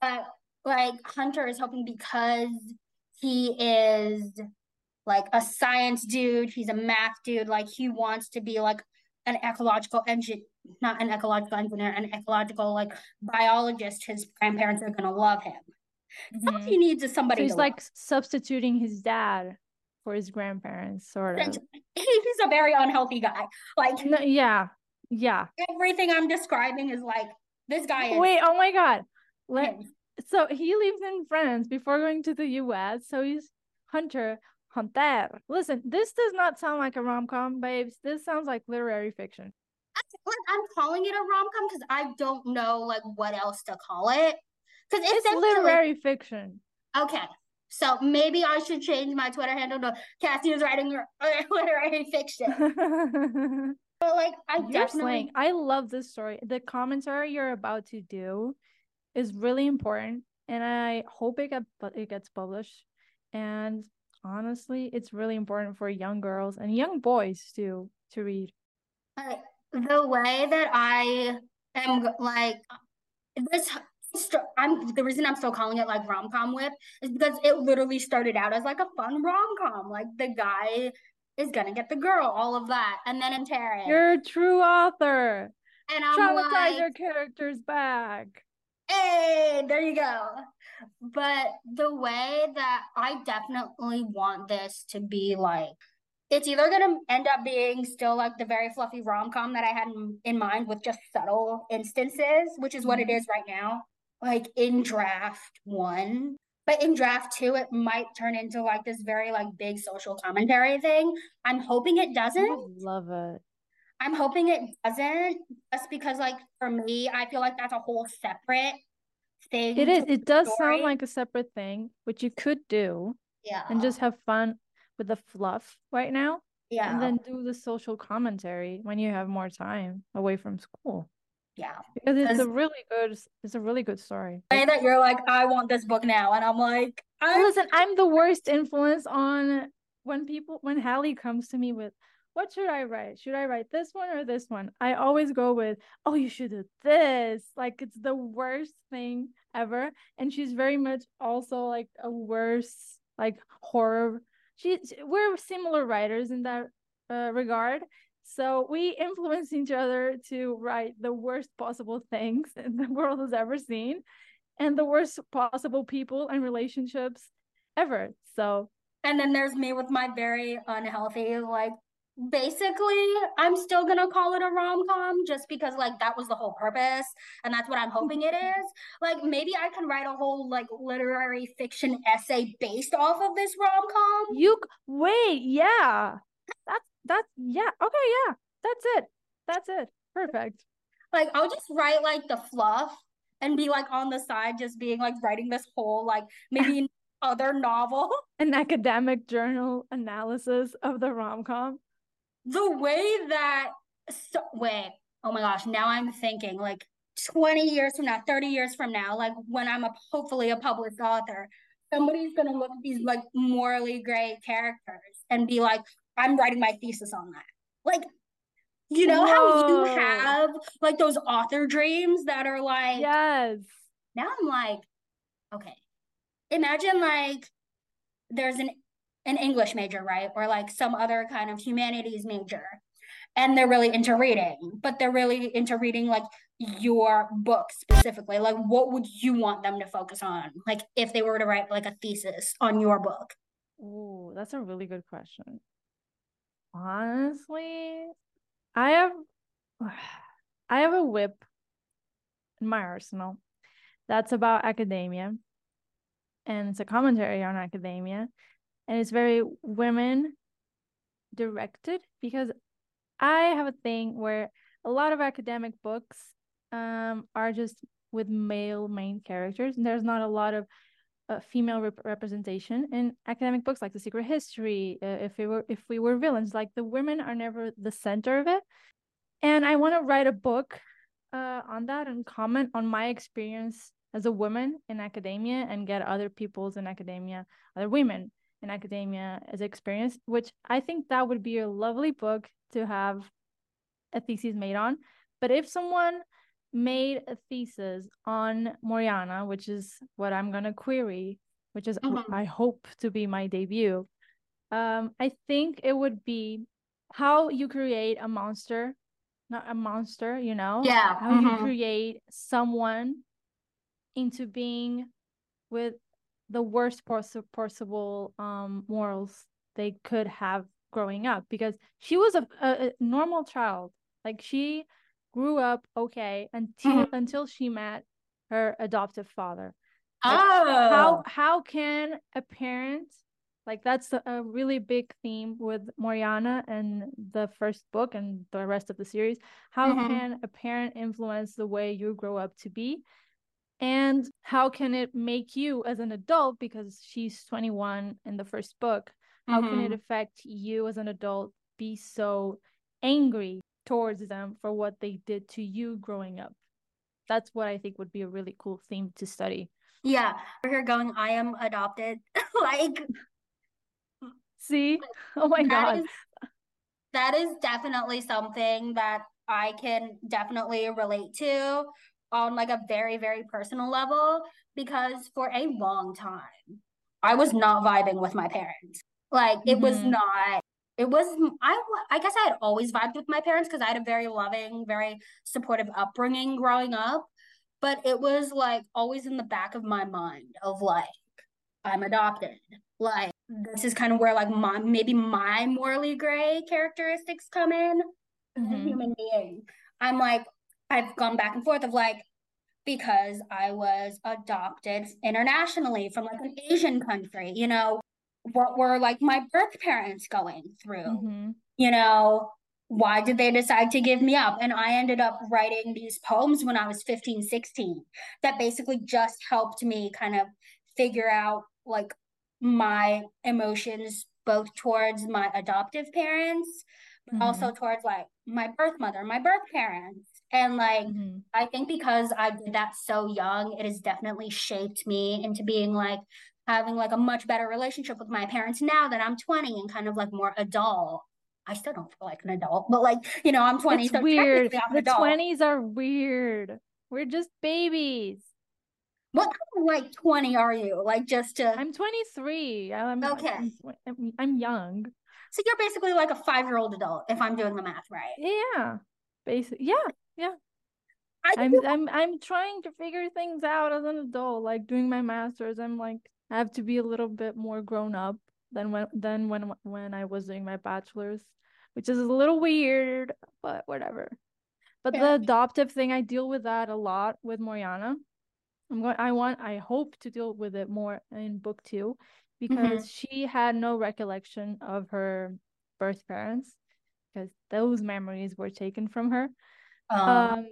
But like Hunter is hoping because he is like a science dude, he's a math dude, like he wants to be like an ecological engine not an ecological engineer, an ecological like biologist, his grandparents are gonna love him. Mm-hmm. All he needs is somebody. So he's like love. substituting his dad for his grandparents, sort of. He's a very unhealthy guy. Like no, yeah, yeah. Everything I'm describing is like this guy. Is- Wait, oh my god. Let, so he lives in France before going to the U.S. So he's Hunter. Hunter. Listen, this does not sound like a rom com, babes. This sounds like literary fiction. I'm calling it a rom com because I don't know like what else to call it. Because it's literary fiction. Okay, so maybe I should change my Twitter handle to Cassie is writing her literary fiction. but like, I you're definitely. Slaying. I love this story. The commentary you're about to do is really important, and I hope it get it gets published. And honestly, it's really important for young girls and young boys too to read the way that I am like this I'm the reason I'm still calling it like rom com WIP is because it literally started out as like a fun rom com. Like the guy is gonna get the girl, all of that, and then in Terry. You're a true author. And I'm traumatize like, your characters back. Hey, there you go. But the way that I definitely want this to be like, it's either going to end up being still like the very fluffy rom com that I had in, in, mind with just subtle instances, which is what it mm-hmm. right now, like in draft one. But in draft two, it might turn into like this very like big social commentary thing. I'm hoping it doesn't. I love it. I'm hoping it doesn't, just because like for me, I feel like that's a whole separate thing. It is. It does story. sound like a separate thing, which you could do. Yeah. And just have fun with the fluff right now. Yeah. And then do the social commentary when you have more time away from school. Yeah. Because it's a really good it's a really good story. Say that you're like, I want this book now. And I'm like, I'm... listen, I'm the worst influence on when people when Hallie comes to me with what should I write? Should I write this one or this one? I always go with, oh, you should do this. Like it's the worst thing ever. And she's very much also like a worse like horror. She we're similar writers in that uh, regard. So we influence each other to write the worst possible things the world has ever seen and the worst possible people and relationships ever. So and then there's me with my very unhealthy like basically i'm still gonna call it a rom-com just because like that was the whole purpose and that's what i'm hoping it is. Like maybe i can write a whole like literary fiction essay based off of this rom-com. You wait yeah. That's that's yeah okay yeah that's it that's it perfect. Like i'll just write like the fluff and be like on the side just being like writing this whole like maybe other novel. An academic journal analysis of the rom-com? The way that so, wait oh my gosh now i'm thinking like 20 years from now 30 years from now like when i'm a hopefully a published author somebody's going to look at these like morally gray characters and be like i'm writing my thesis on that like you know Whoa. how you have like those author dreams that are like yes now i'm like okay imagine like there's an an English major, right? Or like some other kind of humanities major. And they're really into reading, but they're really into reading like your book specifically. Like, what would you want them to focus on? Like, if they were to write like a thesis on your book? Oh, that's a really good question. Honestly, I have I have a WIP in my arsenal that's about academia and it's a commentary on academia and it's very women directed because I have a thing where a lot of academic books um are just with male main characters and there's not a lot of uh, female rep- representation in academic books like the secret history uh, if we were if we were villains like the women are never the center of it and i want to write a book uh, on that and comment on my experience as a woman in academia and get other people's in academia other women in academia as experience, which I think that would be a lovely book to have a thesis made on. But if someone made a thesis on Moriana, which is what I'm gonna query, which is mm-hmm. I hope to be my debut, um, I think it would be how you create a monster, not a monster, you know? Yeah. How mm-hmm. you create someone into being with the worst possible um morals they could have growing up because she was a, a, a normal child like she grew up okay until mm-hmm. until she met her adoptive father like, oh how how can a parent like that's a, really big theme with Moriana and the first book and the rest of the series how mm-hmm. can a parent influence the way you grow up to be and how can it make you as an adult because she's 21 in the first book how mm-hmm. can it mm-hmm. affect you as an adult be so angry towards them for what they did to you growing up that's what i think would be a really cool theme to study yeah we're here going i am adopted like see oh my god is, that is definitely something that i can definitely relate to on like a very very personal level because for a long time I was not vibing with my parents. Like it mm-hmm. was not it was I I guess I had always vibed with my parents because I had a very loving, very supportive upbringing growing up, but it was like always in the back of my mind of like, I'm adopted. Like, this is kind of where like my maybe my morally gray characteristics come in mm-hmm. as a human being. I'm like, I've gone back and forth of like, because I was adopted internationally from like an Asian country, you know, what were like my birth parents going through? Mm-hmm. You know, why did they decide to give me up? And I ended up writing these poems when I was 15, 16 that basically just helped me kind of figure out like my emotions both towards my adoptive parents, but mm-hmm. also towards like my birth mother, my birth parents. And like, mm-hmm. I think because I did that so young, it has definitely shaped me into being like having like a much better relationship with my parents now that I'm 20 and kind of like more adult. I still don't feel like an adult, but like, you know, I'm 20. It's so weird. The 20s are weird. We're just babies. What kind of like 20 are you? Like just to I'm 23. I'm okay. I'm, I'm young. So you're basically like a five year old adult, if I'm doing the math right. Yeah. Basically, yeah, yeah. I'm I'm I'm trying to figure things out as an adult, like doing my masters. I'm like I have to be a little bit more grown up than when than when when I was doing my bachelor's, which is a little weird, but whatever. But yeah. the adoptive thing, I deal with that a lot with Moriana. I'm going. I want. I hope to deal with it more in book two, because mm-hmm. she had no recollection of her birth parents, because those memories were taken from her. Um, um,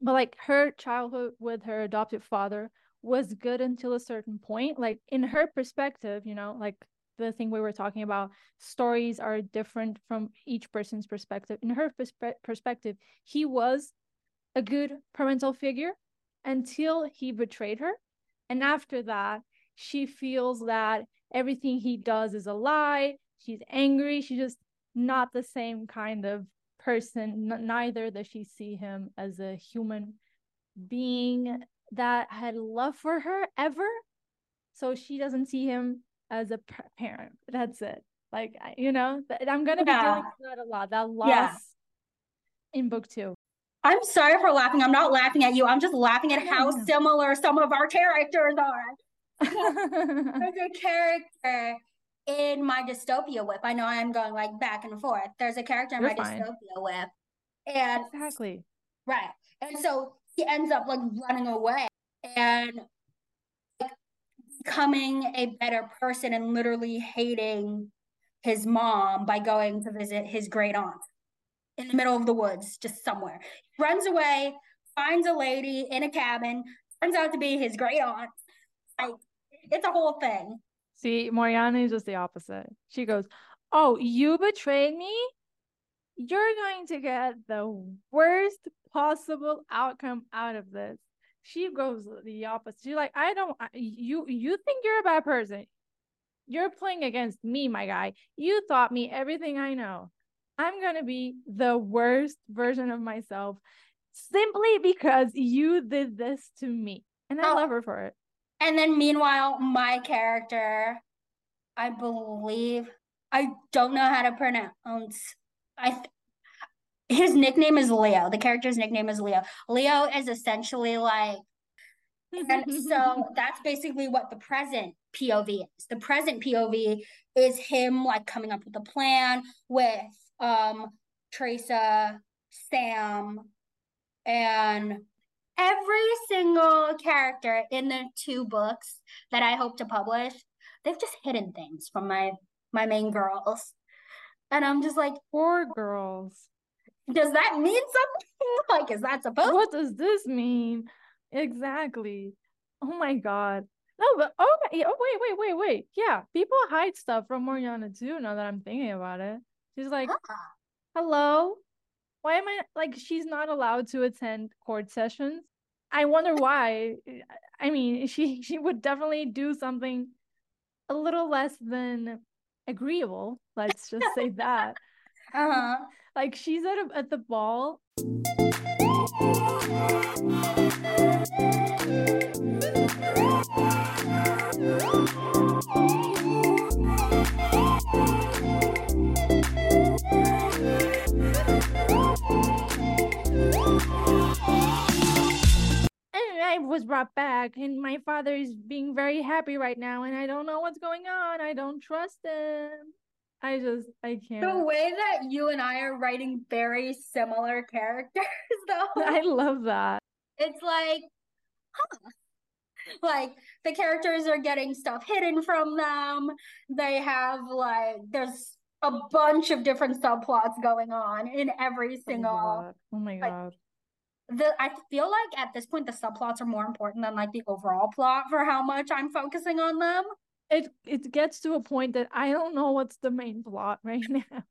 but like her childhood with her adoptive father was good until a certain point. Like in her perspective, you know, like the thing we were talking about, stories are different from each person's perspective. In her perspe- perspective, he was a good parental figure until he betrayed her. And after that, she feels that everything he does is a lie. She's angry. She's just not the same kind of person. N- neither does she see him as a human being that had love for her ever. So she doesn't see him as a parent. That's it. Like, you know, I'm going to be dealing with that a lot. That loss yeah. in book two. I'm sorry for laughing. I'm not laughing at you. I'm just laughing at how similar some of our characters are. There's a character in my dystopia WIP. I know I'm going like back and forth. There's a character in You're my fine. dystopia WIP. And exactly. Right. And so he ends up like running away and like, becoming a better person and literally hating his mom by going to visit his great aunt in the middle of the woods, just somewhere. He runs away, finds a lady in a cabin, turns out to be his great aunt. Like, it's a whole thing. See, Moriana is just the opposite. She goes, Oh, you betrayed me? You're going to get the worst possible outcome out of this. She goes the opposite. She's like, I don't you you think you're a bad person. You're playing against me, my guy. You taught me everything I know. I'm going to be the worst version of myself simply because you did this to me. And I oh. love her for it. And then meanwhile, my character, I believe, I don't know how to pronounce. I his nickname is Leo. The character's nickname is Leo. Leo is essentially like and so that's basically what the present POV is. The present POV is him like coming up with a plan with um Teresa, Sam, and every single character in the two books that I hope to publish, they've just hidden things from my my main girls. And I'm just like, poor girls. Does that mean something? Like, is that supposed What does this mean? Exactly. Oh my god. No, but oh, okay. Oh, wait, wait, wait, wait. Yeah, people hide stuff from Moriana too. Now that I'm thinking about it, she's like, huh. "Hello, why am I like?" She's not allowed to attend court sessions. I wonder why. I mean, she she would definitely do something a little less than agreeable. Let's just say that. Uh-huh. Like she's at a, at the ball. I was brought back and my father is being very happy right now and I don't know what's going on. I don't trust him. I just I can't. The way that you and I are writing very similar characters though. I love that. It's like huh. Like the characters are getting stuff hidden from them. They have like there's a bunch of different subplots going on in every single Oh, oh my god. Like, the I feel like at this point the subplots are more important than like the overall plot for how much I'm focusing on them. It it gets to a point that I don't know what's the main plot right now.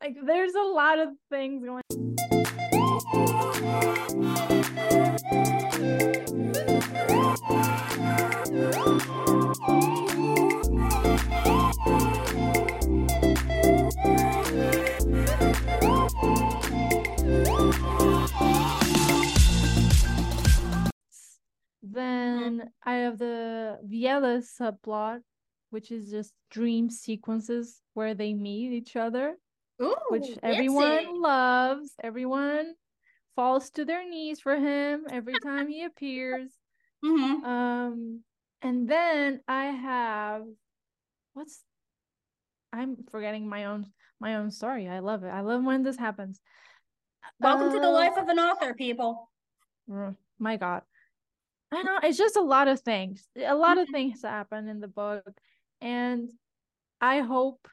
Like there's a lot of things going Then I have the Viella subplot, which is just dream sequences where they meet each other, Ooh, which fancy. everyone loves. Everyone falls to their knees for him every time he appears. Mhm. Um, and then I have what's I'm forgetting my own my own story. I love it. I love when this happens. Welcome to the Uh, life of an author, people. Mm, my god i know it's just a lot of things a lot Mm-hmm. of things happen in the book and i hope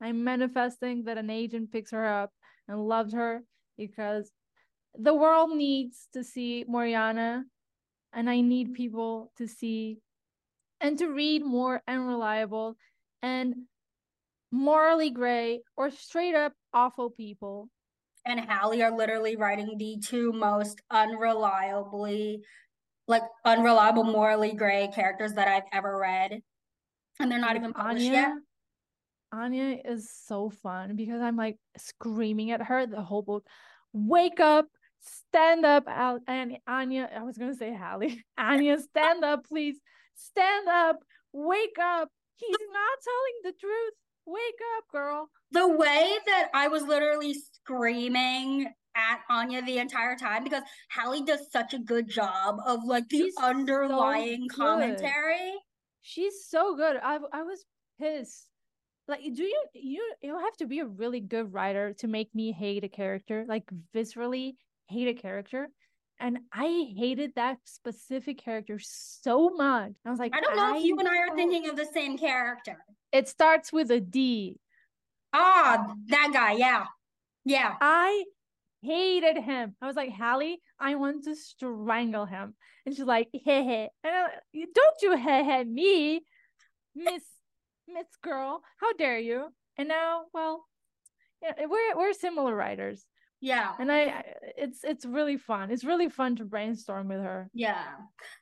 i'm manifesting that an agent picks her up and loves her because the world needs to see moriana and i need people to see and to read more unreliable and morally gray or straight up awful people and Hallie are literally writing the two most unreliably, like unreliable, morally gray characters that I've ever read. And they're not even published yet. Anya is so fun because I'm like screaming at her the whole book. Wake up, stand up, Al- and Anya. I was gonna say Hallie. Anya, stand up, please. Stand up. Wake up. He's not telling the truth. Wake up, girl. The way that I was literally screaming at Anya the entire time because Hallie does such a good job of like the She's so underlying good. commentary. She's so good. I I was pissed. Like, do you you you have to be a really good writer to make me hate a character, like viscerally hate a character. And I hated that specific character so much. I was like, I don't know if you and I are thinking of the same character. It starts with a D. Ah, that guy, yeah. Yeah. I hated him. I was like, Hallie, I want to strangle him. And she's like, hey, hey. And like, don't you hey, hey me, Miss Miss Girl. How dare you? And now, well, yeah, we're we're similar writers. Yeah. And I I- it's it's really fun. It's really fun to brainstorm with her. Yeah.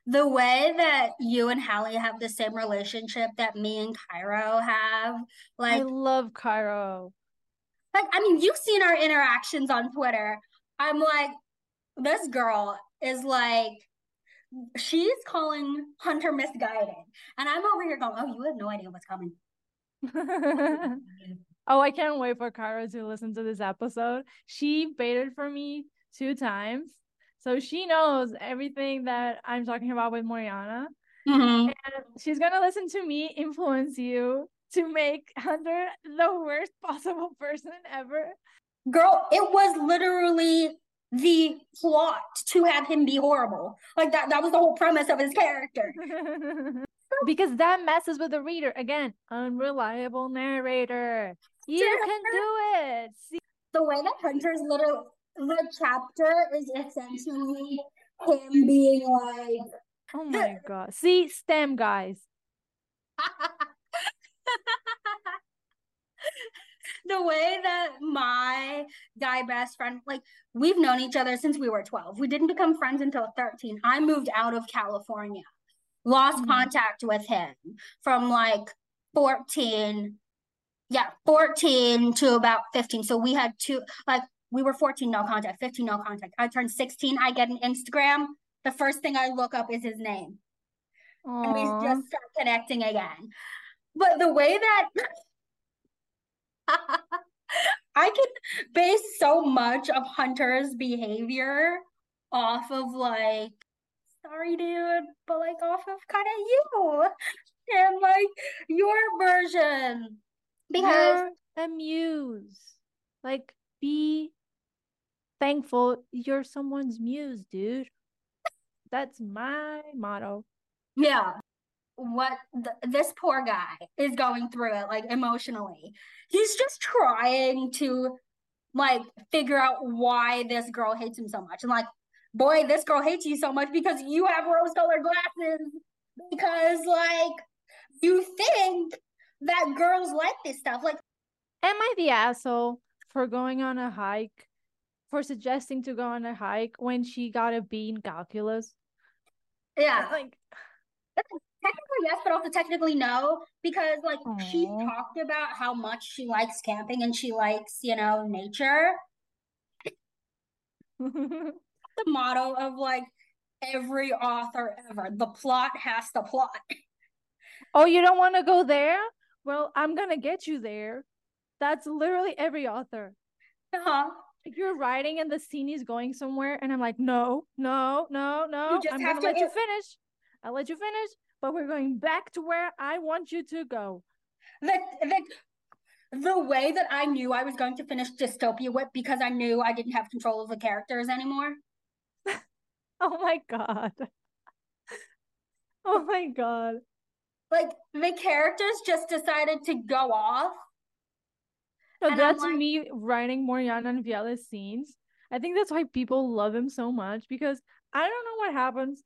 The way that you and Hallie have the same relationship that me and Cairo have, Like I love Cairo. Like I mean, you've seen our interactions on Twitter. I'm like, this girl is like, she's calling Hunter misguided. And I'm over here going, oh, you have no idea what's coming. oh, I can't wait for Cairo to listen to this episode. She baited for me two times. So she knows everything that I'm talking about with Moriana. Mhm. And she's gonna listen to me influence you to make Hunter the worst possible person ever. Girl, it was literally the plot to have him be horrible. Like that, that was the whole premise of his character. because that messes with the reader. Again, unreliable narrator. You can do it. See, the way that Hunter's little the chapter is essentially him being like oh my god. See, STEM guys. the way that my guy best friend like we've known each other since we were 12 we didn't become friends until 13 i moved out of california. Lost Mhm. contact with him from like 14 yeah 14 to about 15 so we had two like we were 14 no contact 15 no contact. I turned 16 i get an instagram. The first thing i look up is his name. And we just start connecting again. But the way that I can base so much of Hunter's behavior off of like sorry, dude, but like off of kind of you and like your version. Because you're a muse. Like, be thankful you're someone's muse, dude. That's my motto. Yeah. What th- this poor guy is going through it, like emotionally. He's just trying to like figure out why this girl hates him so much. And like, boy, this girl hates you so much because you have rose colored glasses. Because like you think that girls like this stuff. Like, am I the asshole for going on a hike? For suggesting to go on a hike when she got a B in calculus? Yeah. Like technically yes, but also technically no, because like Aww. she talked about how much she likes camping and she likes, you know, nature. the motto of like every author ever. The plot has to plot. Oh, you don't want to go there? Well, I'm gonna get you there. That's literally every author. Uh-huh. You're writing and the scene is going somewhere, and I'm like, no, no, no, no. I'm gonna let you finish. I'll let you finish but we're going back to where I want you to go. The, the, the way that I knew I was going to finish Dystopia WIP because I knew I didn't have control of the characters anymore. oh my god. oh my god. Like the characters just decided to go off. No, that's like, me writing Moriana and Viala's scenes. I think that's why people love him so much because I don't know what happens.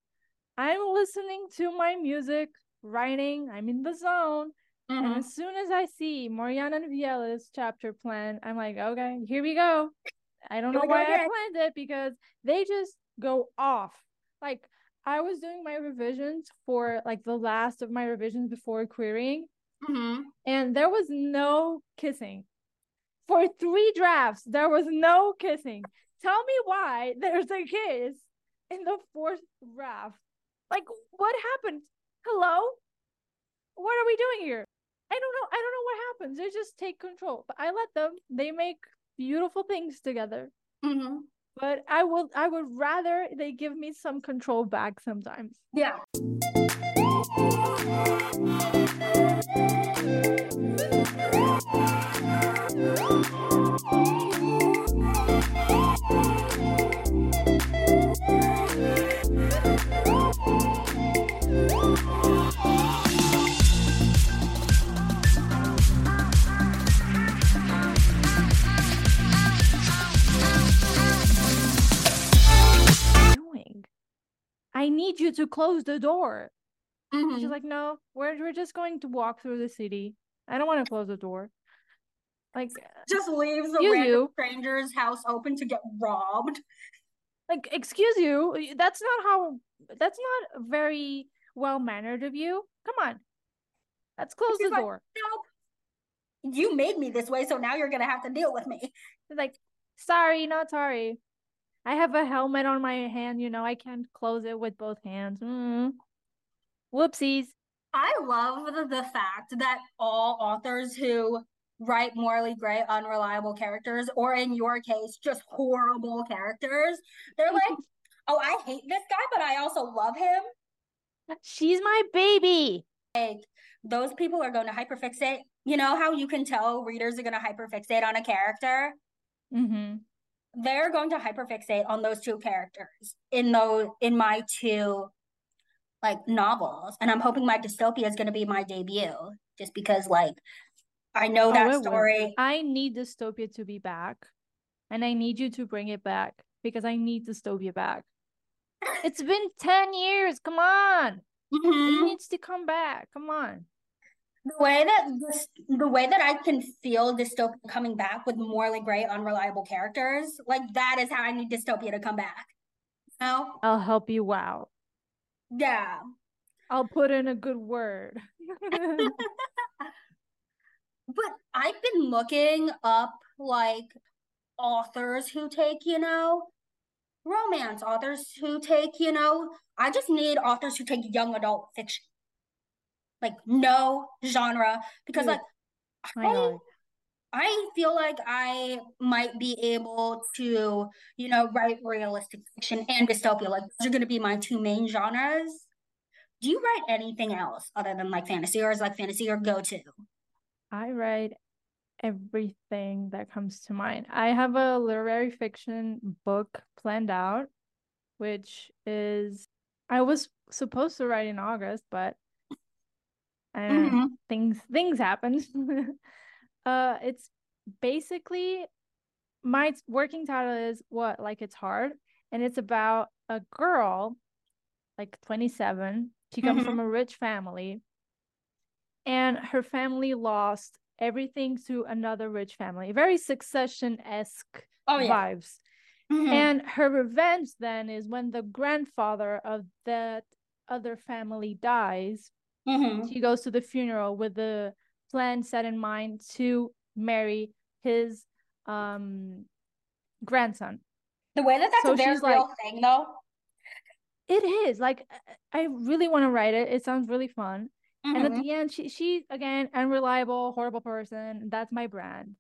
I'm listening to my music, writing, I'm in the zone. Mm-hmm. And as soon as I see Moriana and Viala's chapter plan, I'm like, okay, here we go. I don't know why I planned it because they just go off. Like I was doing my revisions for like the last of my revisions before querying, mm-hmm. and there was no kissing. For three drafts, there was no kissing. Tell me why there's a kiss in the fourth draft. Like, what happened? Hello? What are we doing here? I don't know. I don't know what happens. They just take control. But I let them. They make beautiful things together. Mm-hmm. But I will. I would rather they give me some control back sometimes. Yeah. I need you to close the door. Mm-hmm. She's like, no, we're we're just going to walk through the city. I don't want to close the door. Like, just leaves a random you. stranger's house open to get robbed. Like, excuse you, that's not how. That's not very well mannered of you. Come on, let's close She's the like, door. Nope. You made me this way, so now you're gonna have to deal with me. Like, sorry, not sorry. I have a helmet on my hand, you know, I can't close it with both hands. Mm. Whoopsies. I love the, the fact that all authors who write morally gray, unreliable characters, or in your case, just horrible characters, they're like, oh, I hate this guy, but I also love him. She's my baby. Like, those people are going to hyperfixate. You know how you can tell readers are going to hyperfixate on a character? Mm-hmm they're going to hyperfixate on those two characters in those in my two like novels and i'm hoping my dystopia is going to be my debut just because like i know oh, that story will. i need dystopia to be back and i need you to bring it back because i need dystopia back it's been 10 years come on mm-hmm. it needs to come back come on the way that this, the way that I can feel dystopia coming back with morally gray, unreliable characters, like that is how I need dystopia to come back. You know? I'll help you out. Yeah. I'll put in a good word. but I've been looking up like authors who take, you know, romance authors who take, you know, I just need authors who take young adult fiction like no genre because like I, I feel like I might be able to, you know, write realistic fiction and dystopia. Like those are going to be my two main genres. Do you write anything else other than like fantasy, or is like fantasy your go-to? I write everything that comes to mind. I have a literary fiction book planned out, which is I was supposed to write in August, but mm-hmm. things things happened. uh it's basically my working title is what like it's hard and it's about a girl like 27 she comes mm-hmm. from a rich family and her family lost everything to another rich family very succession-esque oh, yeah. vibes mm-hmm. and her revenge then is when the grandfather of that other family dies mm-hmm. she goes to the funeral with the plan set in mind to marry his um grandson. The way that that's so a very real like, thing, though. It is like I really want to write it. It sounds really fun. Mm-hmm. And at mm-hmm. the end, she she again unreliable, horrible person. That's my brand.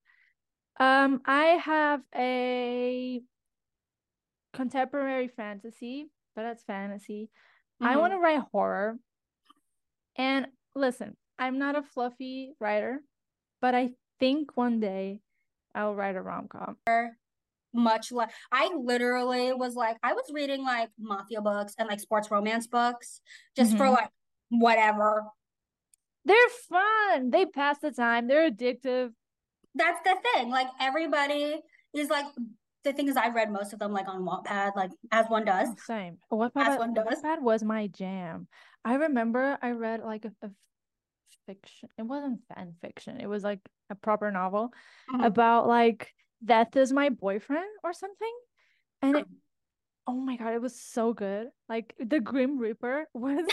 Um, I have a contemporary fantasy, but that's fantasy. Mm-hmm. I want to write horror. And listen, I'm not a fluffy writer, but I think one day I'll write a rom com. Much less. I literally was like, I was reading like mafia books and like sports romance books just mm-hmm. for like whatever. They're fun. They pass the time. They're addictive. That's the thing. Like everybody is like the thing is I read most of them like on Wattpad, like as one does. Oh, same. Wattpad, as one does. Wattpad was my jam. I remember I read like a, a fiction. It wasn't fan fiction. It was like a proper novel mm-hmm. about like death is my boyfriend or something. And it, oh my god, it was so good. Like the Grim Reaper was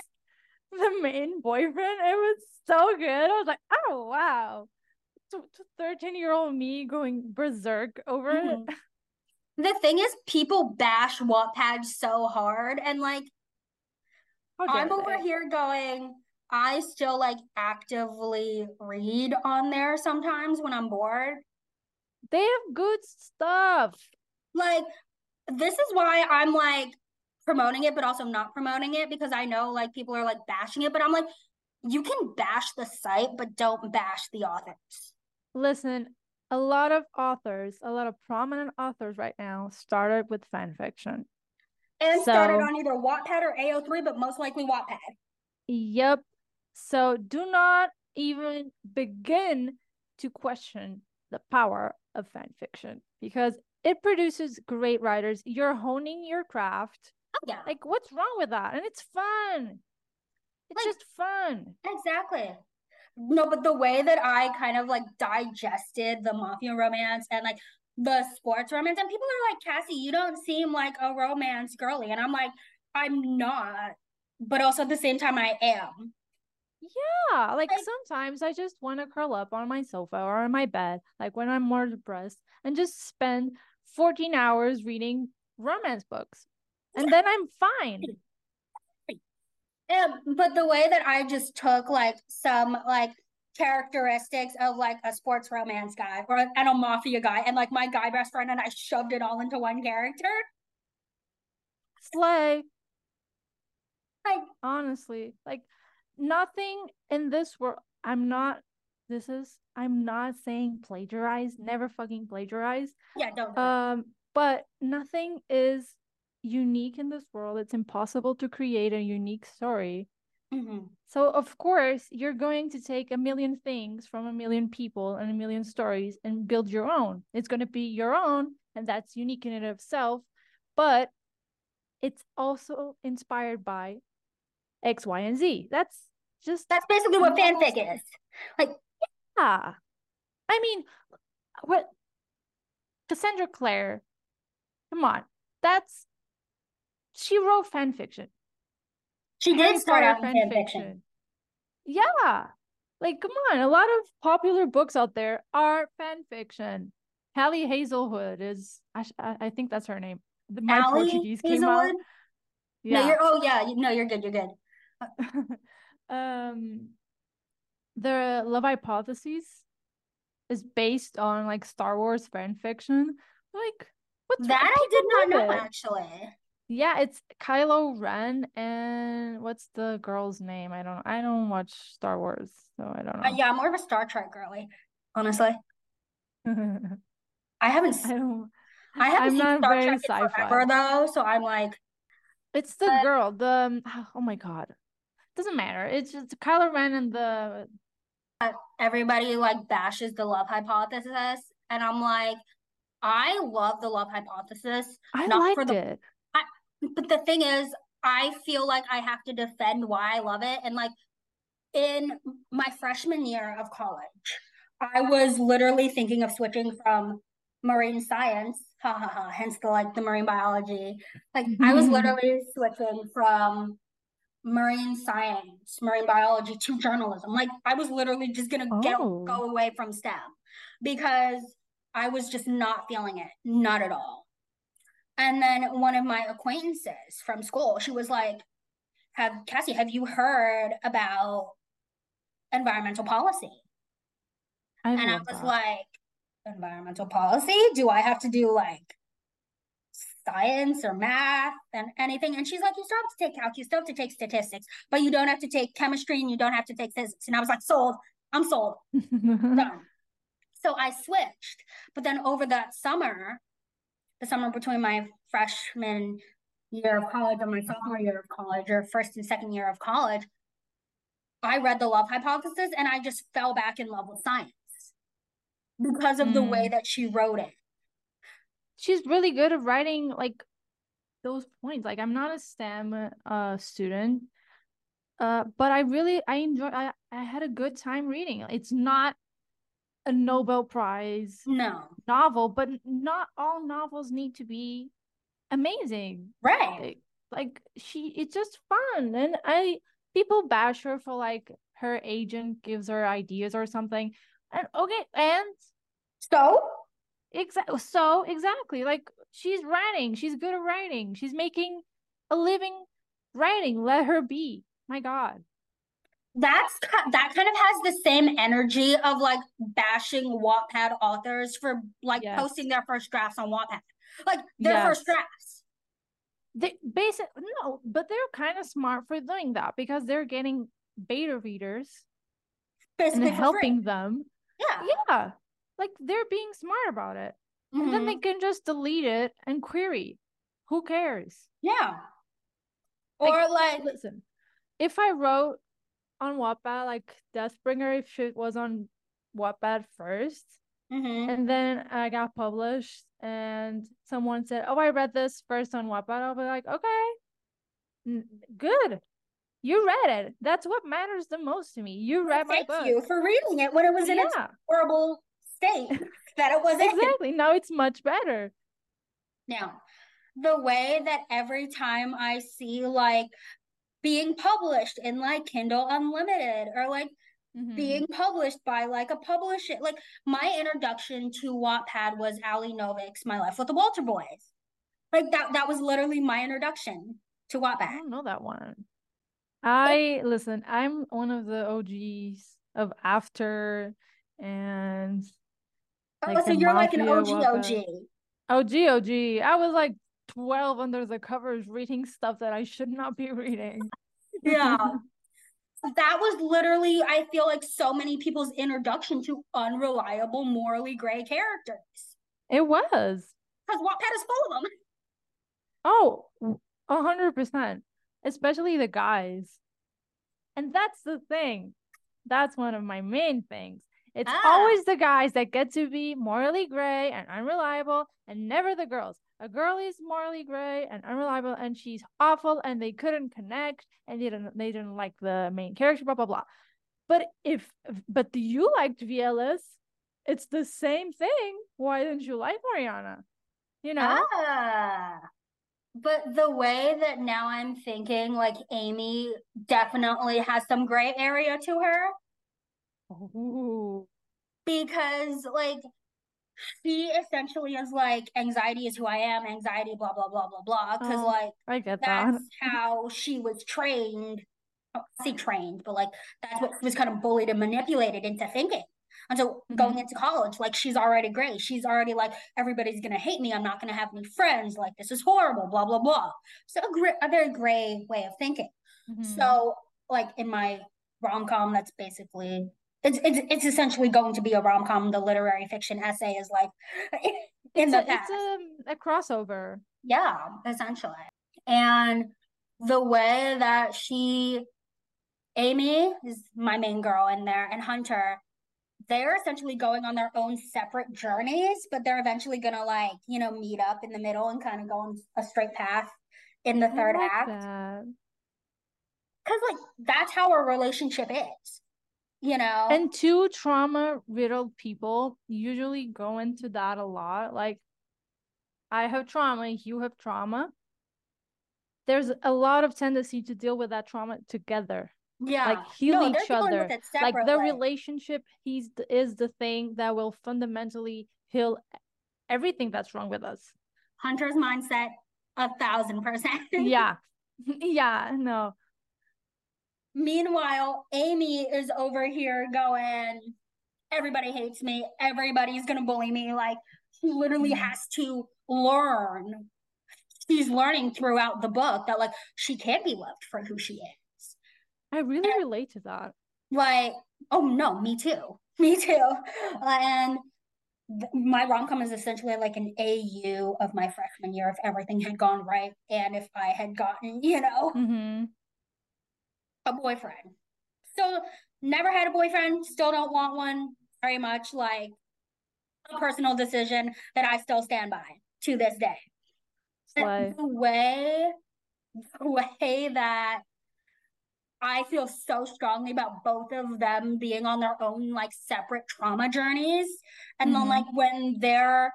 the main boyfriend. It was so good. I was like, oh wow. 13 year old me going berserk over mm-hmm. it. The thing is, people bash Wattpad so hard, and like, I'm over they? here going, I still like actively read on there sometimes when I'm bored. They have good stuff. Like, this is why I'm like promoting it, but also not promoting it because I know like people are like bashing it, but I'm like, you can bash the site, but don't bash the authors. Listen, a lot of authors, a lot of prominent authors right now started with fan fiction. And so, started on either Wattpad or AO3, but most likely Wattpad. Yep. So do not even begin to question the power of fan fiction because it produces great writers. You're honing your craft. Oh, yeah. Like, what's wrong with that? And it's fun. It's like, just fun. Exactly. No, but the way that I kind of like digested the mafia romance and like the sports romance, and people are like, Cassie, you don't seem like a romance girly. And I'm like, I'm not. But also at the same time, I am. Yeah, like, like sometimes I just want to curl up on my sofa or on my bed, like when I'm more depressed, and just spend 14 hours reading romance books. And then I'm fine. Yeah, but the way that I just took like some like characteristics of like a sports romance guy or and a mafia guy and like my guy best friend and I shoved it all into one character. Slay. Like honestly, like nothing in this world. I'm not. This is. I'm not saying plagiarize. Never fucking plagiarize. Yeah, don't. Do um, but nothing is unique in this world. It's impossible to create a unique story. Mm-hmm. So of course you're going to take a million things from a million people and a million stories and build your own. It's going to be your own, and that's unique in and of itself. But it's also inspired by X, Y, and Z. That's just that's basically what fanfic is. Like, yeah. I mean, what Cassandra Clare? Come on, that's she wrote fan fiction. She did start out fan fiction. fiction. Yeah, like come on, a lot of popular books out there are fan fiction. Ali Hazelwood is, I, I think that's her name. My Allie Portuguese came Hazelwood? out. Yeah. No, you're. Oh yeah. No, you're good. You're good. um, the love Hypothesis is based on like Star Wars fan fiction. Like, what's that? I did not know it. actually. Yeah, it's Kylo Ren and what's the girl's name? I don't I don't watch Star Wars, so I don't uh, know. Uh, yeah, I'm more of a Star Trek girly, honestly. I haven't I don't I haven't I'm seen not Star very Trek sci-fi. forever though, so I'm like It's the but... girl, the oh my god. Doesn't matter. It's just Kylo Ren and the everybody like bashes the love hypothesis and I'm like I love the love hypothesis. I not liked for the, it but the thing is, I feel like I have to defend why I love it. And like in my freshman year of college, I was literally thinking of switching from marine science, ha ha ha, hence the like the marine biology. Like I was mm-hmm. literally switching from marine science, marine biology to journalism. Like I was literally just gonna oh. get go oh. away from STEM because I was just not feeling it, not at all. And then one of my acquaintances from school, she was like, "Have Cassie, have you heard about environmental policy?" I and I was that. like, "Environmental policy? Do I have to do like science or math and anything?" And she's like, "You still have to take calculus, you still have to take statistics, but you don't have to take chemistry and you don't have to take physics." And I was like, "Sold. I'm sold. Done." So I switched. But then over that summer, the summer between my freshman year of college and my sophomore year of college or first and second year of college, I read the love hypothesis and I just fell back in love with science because of mm. the way hmm. that she wrote it. She's really good at writing like those points. Like I'm not a STEM uh student. Uh, but I really I enjoy I, I had a good time reading. It's not a Nobel Prize no novel, but not all novels need to be amazing. Right. Like, like she it's just fun. And I people bash her for like her agent gives her ideas or something. And okay, and so exactly so exactly like she's writing, she's good at writing, she's making a living writing. Let her be. My God that's that kind of has the same energy of like bashing Wattpad authors for like yes. posting their first drafts on Wattpad, like their yes. first drafts. They basically no, but they're kind of smart for doing that because they're getting beta readers Basically and helping free. them. Yeah, yeah, like they're being smart about it, mm-hmm. and then they mm-hmm. can just delete it and query. Who cares? Yeah. Or like, like listen, if I wrote on Wattpad, like Deathbringer, if it was on Wattpad 1st mm-hmm. and then I got published, and someone said, "Oh, I read this first on Wattpad," I'll be like, "Okay, good." You read it. That's what matters the most to me. You read well, my book. Thank you for reading it when it was in yeah. its horrible state that it was exactly. Now it's much better. Now, the way that every time I see like being published in like Kindle Unlimited or like mm-hmm. being published by like a publisher. Like my introduction to Wattpad was Ali Novak's My Life with the Walter Boys. Like that that was literally my introduction to Wattpad. I don't know that one. I listen, I'm one of the OGs of After and like Oh, so you're like an OG OG. OG OG. I was like 12 under the covers reading stuff that I should not be reading. yeah. that was literally, I feel like, so many people's introduction to unreliable, morally gray characters. It was. Because Wattpad is full of them. Oh, a hundred percent. Especially the guys. And that's the thing. That's one of my main things. It's ah. always the guys that get to be morally gray and unreliable, and never the girls a girl is morally gray and unreliable and she's awful and they couldn't connect and they didn't they didn't like the main character blah blah blah. But if but you liked VLS it's the same thing. Why didn't you like Moriana you know? Ah, but the way that now I'm thinking like Amy definitely has some gray area to her. Ooh. because like she essentially is like anxiety is who I am, anxiety, blah blah blah blah blah. Because oh, like I get that's that. how she was trained. I say trained, but like that's what she was kind of bullied and manipulated into thinking. And so mm-hmm. going into college, like she's already gray. She's already like, everybody's gonna hate me. I'm not gonna have any friends. Like this is horrible, blah, blah, blah. So a, gr- a very gray way of thinking. Mm-hmm. So like in my rom-com, that's basically it's, it's it's essentially going to be a rom-com. The literary fiction essay is like in it's the a, past. It's a, a crossover. Yeah, essentially. And the way that she Amy is my main girl in there, and Hunter, they're essentially going on their own separate journeys, but they're eventually gonna like, you know, meet up in the middle and kind of go on a straight path in the third like act. That. Cause like that's how a relationship is. You know. And two trauma riddled people usually go into that a lot. Like I have trauma, you have trauma. There's a lot of tendency to deal with that trauma together yeah like heal no, each other like the relationship he's is the thing that will fundamentally heal everything that's wrong with us hunter's mindset a thousand percent yeah yeah no meanwhile amy is over here going everybody hates me everybody's gonna bully me like she literally mm-hmm. has to learn she's learning throughout the book that like she can't be loved for who she is I really and, relate to that. Like, oh no, me too. Me too. And my rom com is essentially like an AU of my freshman year if everything had gone right and if I had gotten, you know, mm-hmm. A boyfriend. So, never had a boyfriend, still don't want one very much. Like, a personal decision that I still stand by to this day. The way, the way that I feel so strongly about both of them being on their own like separate trauma journeys. And mm-hmm. then like when they're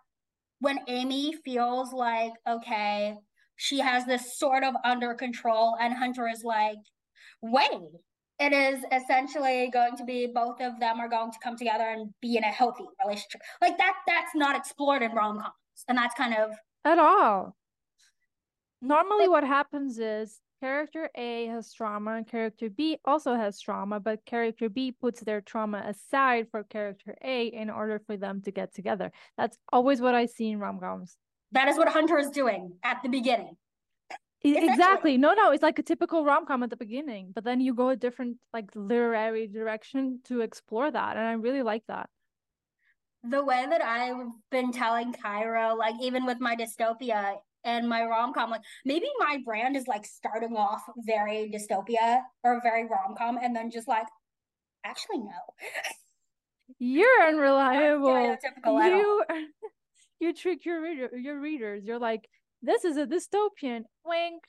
when Amy feels like okay, she has this sort of under control and Hunter is like, wait, it is essentially going to be both of them are going to come together and be in a healthy relationship. Like that that's not explored in rom-coms. And that's kind of at all. Normally what happens is character A has trauma and character B also has trauma, but character B puts their trauma aside for character A in order for them to get together. That's always what I see in rom coms. That is what Hunter is doing at the beginning. Exactly. No, no, it's like a typical rom com at the beginning, but then you go a different, like, literary direction to explore that. And I really like that. The way that I've been telling Cairo, like, even with my dystopia, and my rom-com like maybe my brand is like starting off very dystopia or very rom-com and then just like actually no you're unreliable you you trick your reader your readers you're like this is a dystopian wink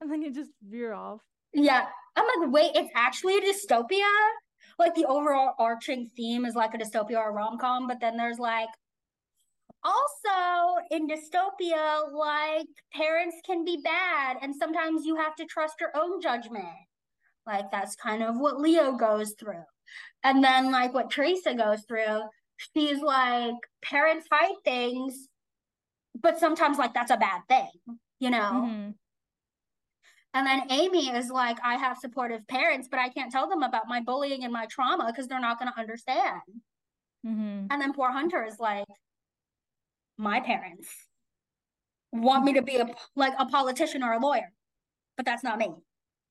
and then you just veer off. Yeah. I'm like wait it's actually a dystopia? Like the overall arching theme is like a dystopia or a rom-com but then there's like also in dystopia like parents can be bad and sometimes you have to trust your own judgment. Like that's kind of what leo goes through. And then like what teresa goes through she's like parents hide things but sometimes like that's a bad thing you know mm-hmm. and then amy is like i have supportive parents but i can't tell them about my bullying and my trauma because they're not going to understand mm-hmm. and then poor hunter is like my parents want me to be a like a politician or a lawyer, but that's not me.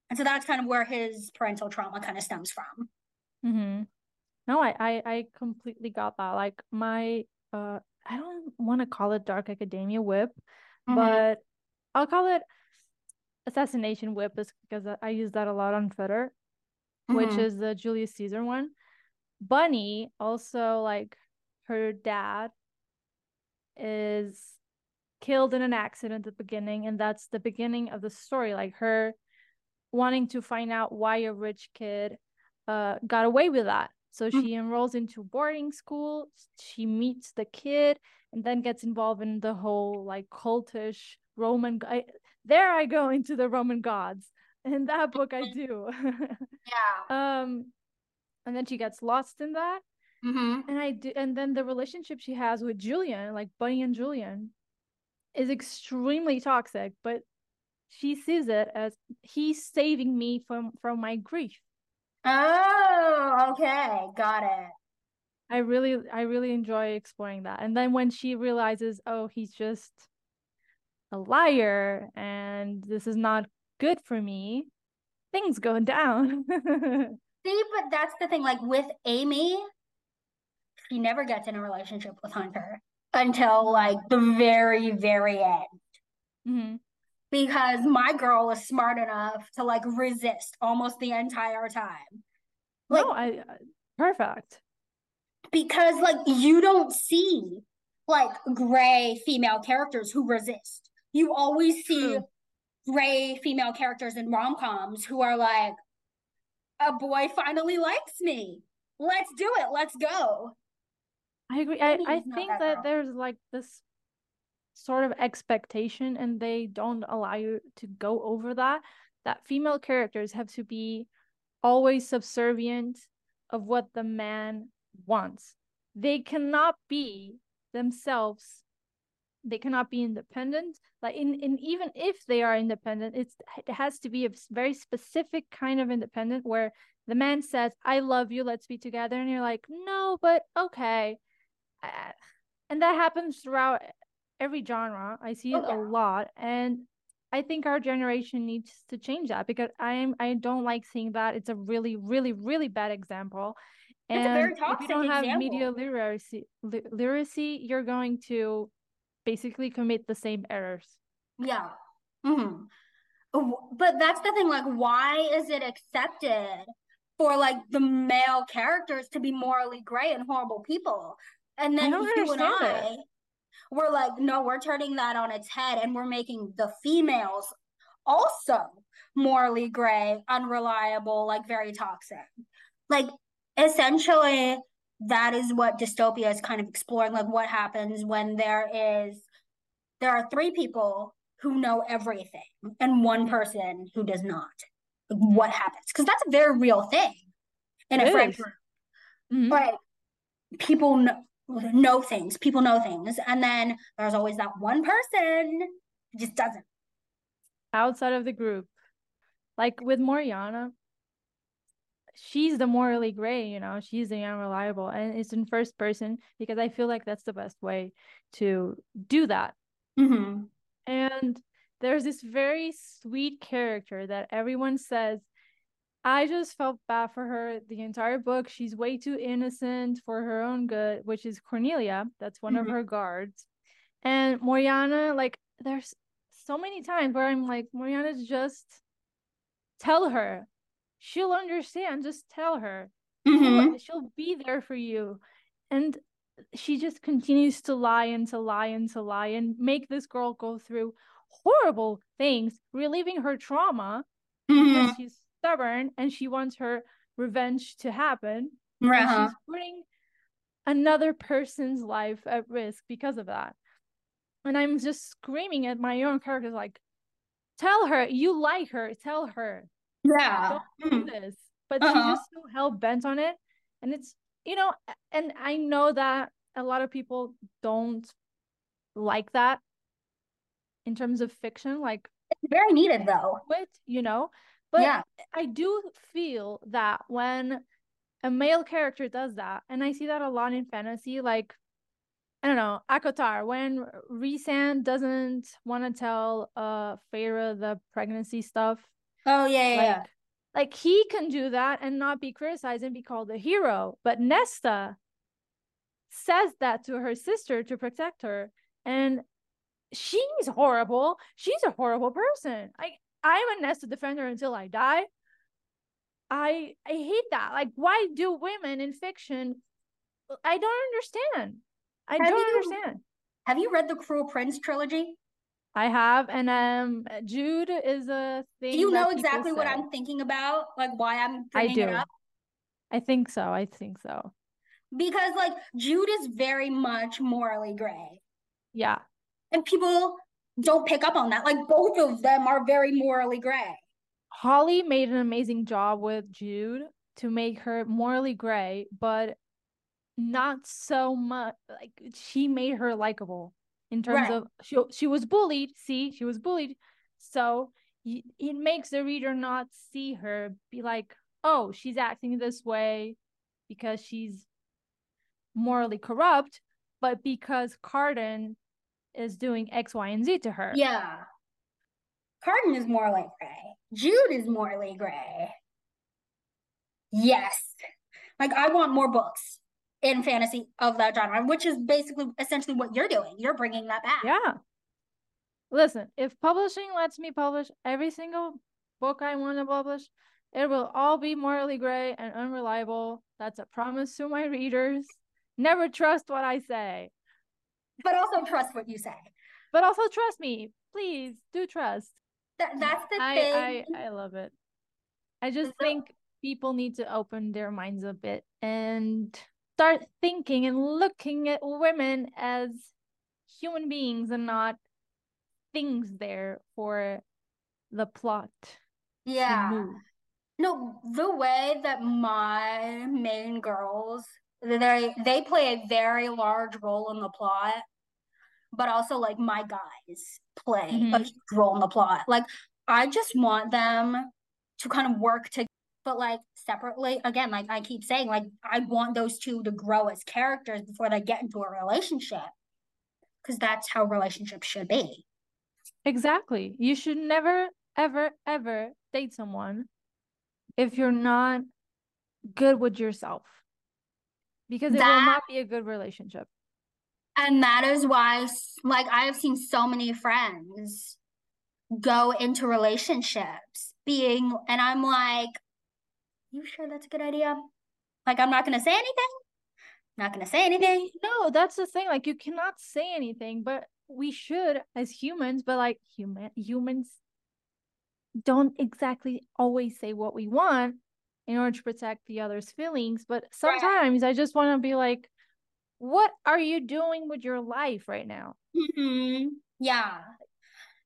And so that's kind of where his parental trauma kind of stems from. Mm-hmm. No, I, I I completely got that. Like my uh I don't want to call it dark academia WIP, mm-hmm. but I'll call it assassination WIP is because I use that a lot on Twitter, mm-hmm. which is the Julius Caesar one. Bunny also like her dad is killed in an accident at the beginning and that's the beginning of the story like her wanting to find out why a rich kid uh got away with that so mm-hmm. she enrolls into boarding school she meets the kid and then gets involved in the whole like cultish roman I, there i go into the roman gods in that book i do yeah um and then she gets lost in that Mm-hmm. And I do, and then the relationship she has with Julian, like Bunny and Julian, is extremely toxic. But she sees it as he's saving me from from my grief. Oh, okay, got it. I really I really enjoy exploring that. And then when she realizes, oh, he's just a liar and this is not good for me, things go down. See, but that's the thing. Like with Amy, she never gets in a relationship with Hunter until like the very, very end. Mm-hmm. Because my girl is smart enough to like resist almost the entire time. Like, no, I perfect. Because like you don't see like gray female characters who resist. You always see gray female characters in rom coms who are like, a boy finally likes me. Let's do it. Let's go. I agree. I, I think that, that there's like this sort of expectation and they don't allow you to go over that that female characters have to be always subservient of what the man wants. They cannot be themselves. They cannot be independent. Like in, in even if they are independent it's it has to be a very specific kind of independent where the man says i love you let's be together and you're like no but okay. Uh, and that happens throughout every genre i see it oh, yeah. a lot and i think our generation needs to change that because i'm i don't like seeing that it's a really really really bad example and if you don't have media literacy li- literacy you're going to basically commit the same errors yeah mm-hmm. but that's the thing like why is it accepted for like the male characters to be morally gray and horrible people and then you and I it. We're like, no, we're turning that on its head and we're making the females also morally gray, unreliable, like very toxic. Like essentially that is what dystopia is kind of exploring like what happens when there is there are three people who know everything and one person who does not like, what happens because that's a very real thing in it a friend group mm-hmm. like people know, know things, people know things. And then there's always that one person who just doesn't. Outside of the group. Like with Moriana, she's the morally gray, you know, she's the unreliable. And it's in first person because I feel like that's the best way to do that. Mm-hmm. And there's this very sweet character that everyone says I just felt bad for her the entire book. She's way too innocent for her own good, which is Cornelia. That's one mm-hmm. of her guards. And Moriana, like, there's so many times where I'm like, Moriana, just tell her. She'll understand. Just tell her. Mm-hmm. She'll, she'll be there for you. And she just continues to lie and to lie and to lie and make this girl go through horrible things, relieving her trauma mm-hmm. because she's stubborn and she wants her revenge to happen. Uh-huh. she's putting another person's life at risk because of that. And I'm just screaming at my own characters like, tell her you like her, tell her. Yeah. Don't do mm. this. But uh-huh. she's just so hell bent on it. And it's, you know, and I know that a lot of people don't like that in terms of fiction. Like, it's very needed though. It, you know, but yeah. I do feel that when a male character does that, and I see that a lot in fantasy, like I don't know, ACOTAR, when Rhysand doesn't want to tell uh Feyre the pregnancy stuff. Oh yeah, yeah, like, yeah. Like he can do that and not be criticized and be called a hero. But Nesta says that to her sister to protect her. And she's horrible. She's a horrible person. I I'm a Nesta defender until I die. I I hate that. Like, why do women in fiction? I don't understand. I have don't you, understand. Have you read the Cruel Prince trilogy? I have, and um, Jude is a thing. Do you know exactly what I'm thinking about? Like why I'm I do. I think so. I think so. Because like Jude is very much morally gray. Yeah. And people don't pick up on that. Like both of them are very morally gray. Holly made an amazing job with Jude to make her morally gray, but not so much like she made her likable in terms right. of she she was bullied. See, she was bullied. So it makes the reader not see her be like, oh, she's acting this way because she's morally corrupt, but because Cardan is doing X, Y, and Z to her. Yeah. Cardan is more like gray. Jude is morally gray. Yes. Like I want more books in fantasy of that genre, which is basically essentially what you're doing. You're bringing that back. Yeah. Listen, if publishing lets me publish every single book I want to publish, it will all be morally gray and unreliable. That's a promise to my readers. Never trust what I say. But also trust what you say. But also trust me. Please do trust. That, that's the I, thing. I, I love it. I just think people need to open their minds a bit and start thinking and looking at women as human beings and not things there for the plot. Yeah. No, the way that my main girls they they play a very large role in the plot, but also like my guys play mm-hmm. a huge role in the plot. Like I just want them to kind of work together but like separately again like i keep saying like i want those two to grow as characters before they get into a relationship because that's how relationships should be exactly you should never ever ever date someone if you're not good with yourself because it that, will not be a good relationship and that is why like i have seen so many friends go into relationships being and i'm like you sure that's a good idea? Like, I'm not going to say anything. Not going to say anything. No, that's the thing. Like, you cannot say anything, but we should as humans, but like human humans don't exactly always say what we want in order to protect the other's feelings. But sometimes right. I just want to be like, what are you doing with your life right now? Mm-hmm. Yeah.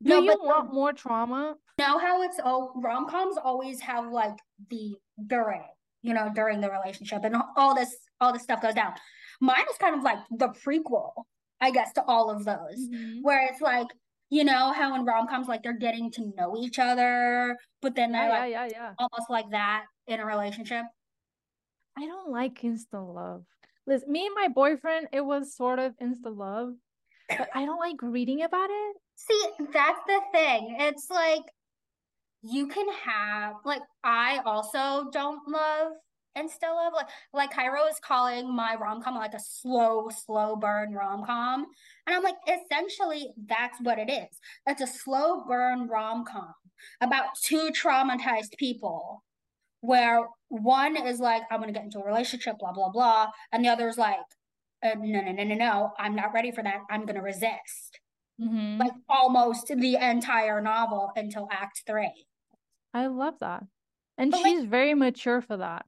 Do no, you want the, more trauma? Know how it's all rom coms always have like the during, you know, during the relationship and all this all this stuff goes down. Mine is kind of like the prequel, I guess, to all of those, mm-hmm. where it's like, you know, how in rom coms like they're getting to know each other, but then they're yeah, like yeah, yeah, yeah. almost like that in a relationship. I don't like instant love. Listen, me and my boyfriend, it was sort of instant love, but I don't like reading about it. See, that's the thing. It's like you can have like I also don't love and still love like like Cairo is calling my rom com like a slow, slow burn rom com. And I'm like, essentially that's what it is. It's a slow burn rom com about two traumatized people where one is like, I'm gonna get into a relationship, blah, blah, blah. And the other is like, uh, no, no, no, no, no, I'm not ready for that. I'm gonna resist. Mm-hmm. Like almost the entire novel until act three. I love that. And but she's like, very mature for that.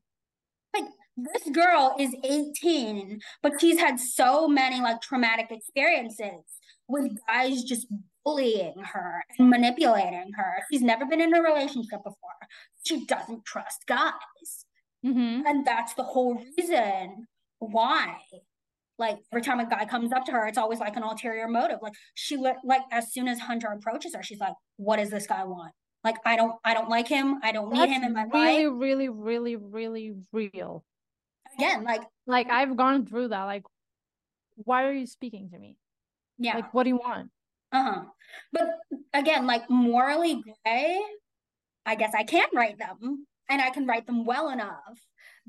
This girl is 18, but she's had so many like traumatic experiences with guys just bullying her and manipulating her. She's never been in a relationship before. She doesn't trust guys. Mm-hmm. And that's the whole reason why. Like every time a guy comes up to her, it's always like an ulterior motive. Like she like as soon as Hunter approaches her, she's like, "What does this guy want? Like I don't I don't like him. I don't That's need him in my really, life. Really, really, really, real. Again, like like I've gone through that. Like, why are you speaking to me? Yeah. Like, what do you want? Uh-huh. But again, like morally gray, I guess I can write them and I can write them well enough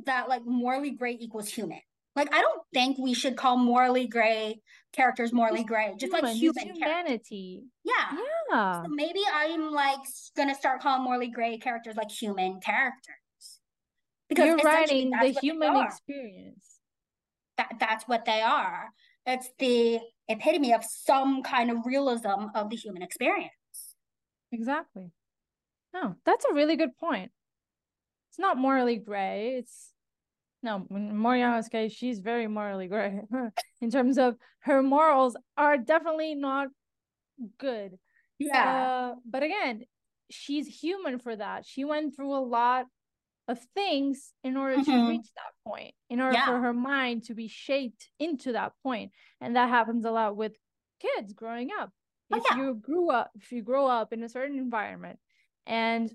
that like morally gray equals human. Like I don't think we should call morally gray characters morally gray, just human, like human humanity. Yeah. Yeah. So maybe I'm like gonna start calling morally gray characters like human characters. Because you're writing the human experience. That that's what they are. It's the epitome of some kind of realism of the human experience. Exactly. No, that's a really good point. It's not morally gray. It's no, in Moriana's case, she's very morally gray in terms of her morals are definitely not good. Yeah. Uh, but again, she's human for that. She went through a lot of things in order mm-hmm. to reach that point, in order yeah. for her mind to be shaped into that point. And that happens a lot with kids growing up. Oh, if yeah. you grew up, if you grow up in a certain environment and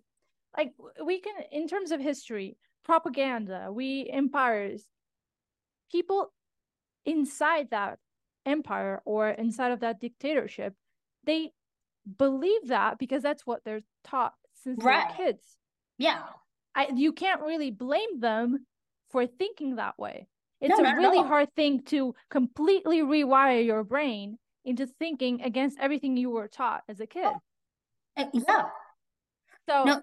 like we can in terms of history propaganda, we empires, people inside that empire or inside of that dictatorship, they believe that because that's what they're taught since right. they're kids. Yeah. I, you can't really blame them for thinking that way. It's no, a really hard thing to completely rewire your brain into thinking against everything you were taught as a kid. Uh, yeah. So no.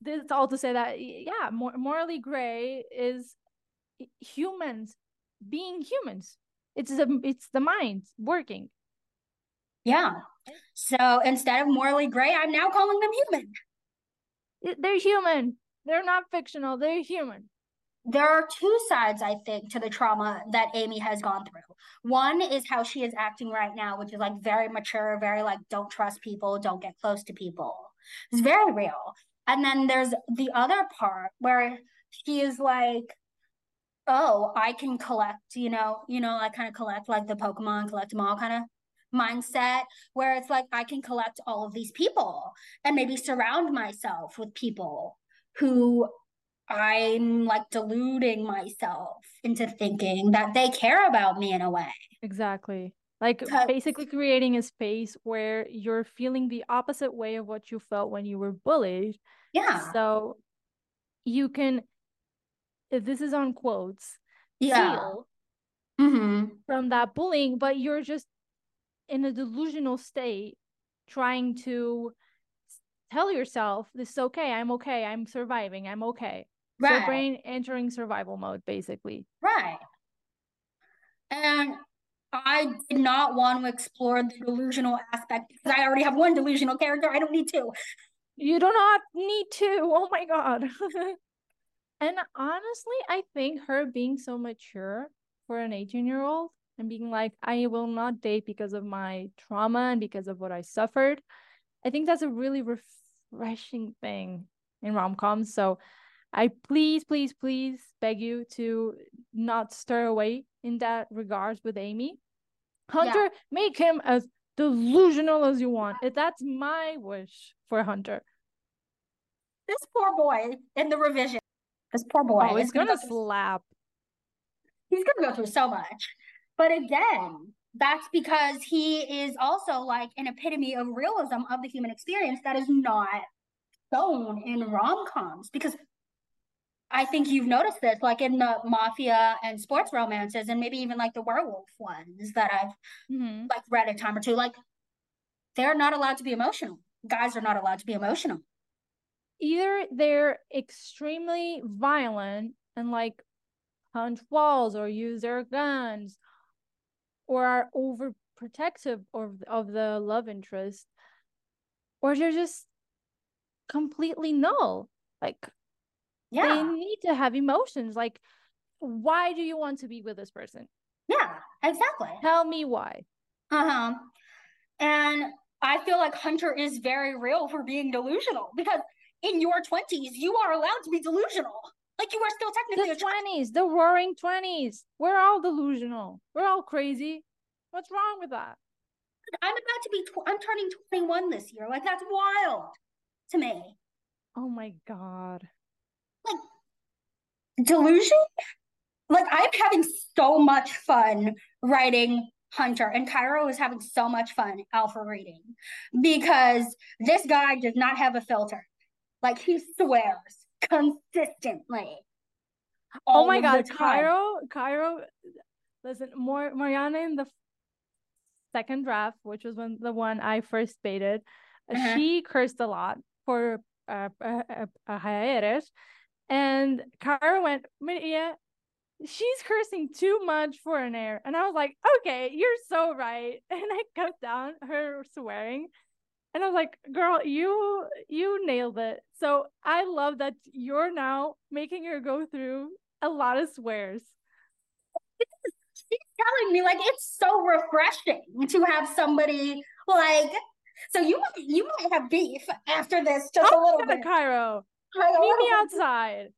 this all to say that yeah, mor- morally gray is humans being humans. It's the it's the mind working. Yeah. So instead of morally gray, I'm now calling them human. They're human. They're not fictional. They're human there are two sides, I think, to the trauma that Amy has gone through. One is how she is acting right now, which is like very mature, very like, don't trust people, don't get close to people. It's very real. And then there's the other part where she is like, oh, I can collect, you know, you know, I kind of collect like the Pokemon, collect them all kind of mindset where it's like I can collect all of these people and maybe surround myself with people who I'm like deluding myself into thinking that they care about me in a way. Exactly. Like basically creating a space where you're feeling the opposite way of what you felt when you were bullied. Yeah. So you can, if this is on quotes, yeah. heal mm-hmm. from that bullying, but you're just in a delusional state trying to tell yourself this is okay i'm okay i'm surviving i'm okay Right. So brain entering survival mode, basically. Right. And I did not want to explore the delusional aspect because I already have one delusional character. I don't need two. You do not need two. Oh my god. and honestly, I think her being so mature for an 18 year old and being like, I will not date because of my trauma and because of what I suffered. I think that's a really refreshing thing in rom coms. So I please, please, please beg you to not stir away in that regards with Amy. Hunter, yeah. make him as delusional as you want. That's my wish for Hunter. This poor boy in the revision. This poor boy. Oh, he's gonna, gonna go slap. He's gonna go through so much. But again, that's because he is also like an epitome of realism of the human experience that is not shown in rom coms because I think you've noticed this, like in the mafia and sports romances, and maybe even like the werewolf ones that I've mm-hmm. like read a time or two. Like they're not allowed to be emotional. Guys are not allowed to be emotional. Either they're extremely violent and like punch walls or use their guns, or are overprotective of of the love interest, or they're just completely null. Like yeah. They need to have emotions. Like, why do you want to be with this person? Yeah, exactly. Tell me why. Uh huh. And I feel like Hunter is very real for being delusional because in your 20s, you are allowed to be delusional. Like you are still technically the 20s, the roaring 20s. We're all delusional. We're all crazy. What's wrong with that? I'm about to be, tw- I'm turning 21 this year. Like that's wild to me. Oh my God like delusion. Like I'm having so much fun writing Hunter, and Cairo is having so much fun alpha reading because this guy does not have a filter. Like he swears consistently. Oh my god, Cairo, Cairo. Listen, more Moriana in the second draft, which was when the one I first baited, uh-huh. she cursed a lot for uh, a, a, a hiatus and Kara went, Maria, she's cursing too much for an heir. And I was like, okay, you're so right. And I cut down her swearing. And I was like, girl, you you nailed it. So I love that you're now making her go through a lot of swears. She's telling me like it's so refreshing to have somebody like so you you might have beef after this just oh, a little bit. Cairo. Like Meet me outside.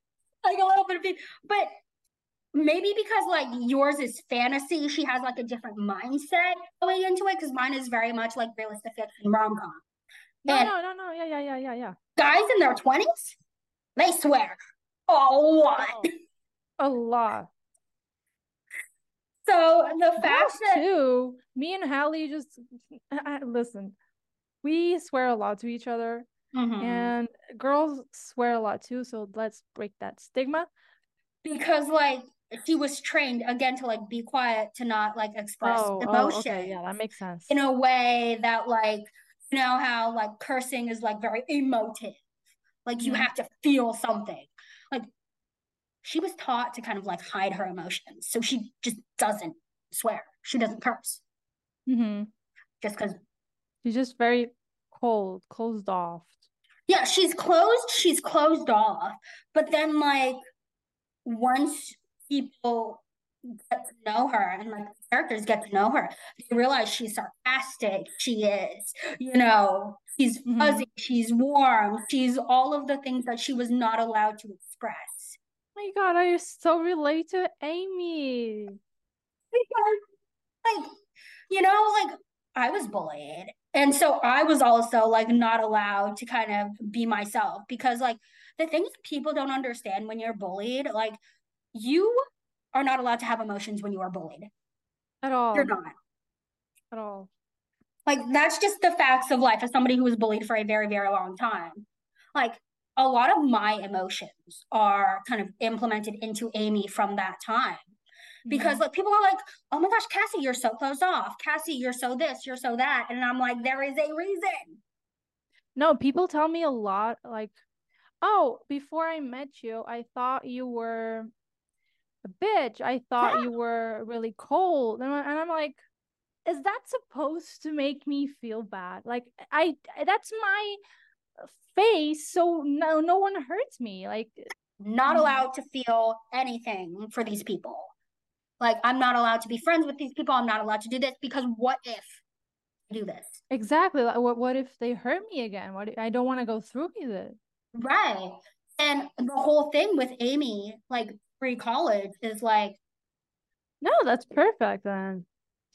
Like a little bit of beef. But maybe because like yours is fantasy, she has like a different mindset going into it. Because mine is very much like realistic fiction rom com. No, no, no, no. Yeah, yeah, yeah, yeah, yeah. Guys in their twenties, they swear a lot. A lot. So the fact that too, me and Hallie just I, listen. We swear a lot to each other, Mhm. and girls swear a lot too. So let's break that stigma. because like she was trained again to like be quiet to not like express Oh, oh, emotion okay, yeah, that makes sense. in a way that like you know how like cursing is like very emotive like you Mhm. have to feel something like she was taught to kind of like hide her emotions so she just doesn't swear she doesn't curse Mm-hmm. just because She's just very cold, closed off. yeah she's closed she's closed off but then like once people get to know her and like characters get to know her they realize she's sarcastic she is you know she's Mhm. fuzzy she's warm she's all of the things that she was not allowed to express my god, I so relate to Amy. because like you know like i was bullied and so i was also like not allowed to kind of be myself because like the things people don't understand when you're bullied like you are not allowed to have emotions when you are bullied. At all. you're not. At all. like that's just the facts of life as somebody who was bullied for a very very long time. Like a lot of my emotions are kind of implemented into amy from that time. Because Mhm. like people are like oh my gosh cassie you're so closed off. Cassie you're so this you're so that. And i'm like there is a reason. No, people tell me a lot like, oh, before I met you, I thought you were bitch. I thought Yeah. you were really cold. And, and I'm like, is that supposed to make me feel bad? Like I that's my face, so no no one hurts me. Like not Mhm. allowed to feel anything for these people like i'm not allowed to be friends with these people i'm not allowed to do this because what if I do this exactly. Like, what what if they hurt me again? What if, I don't want to go through with it. Right. And the whole thing with Amy, like pre college, is like, No, that's perfect then.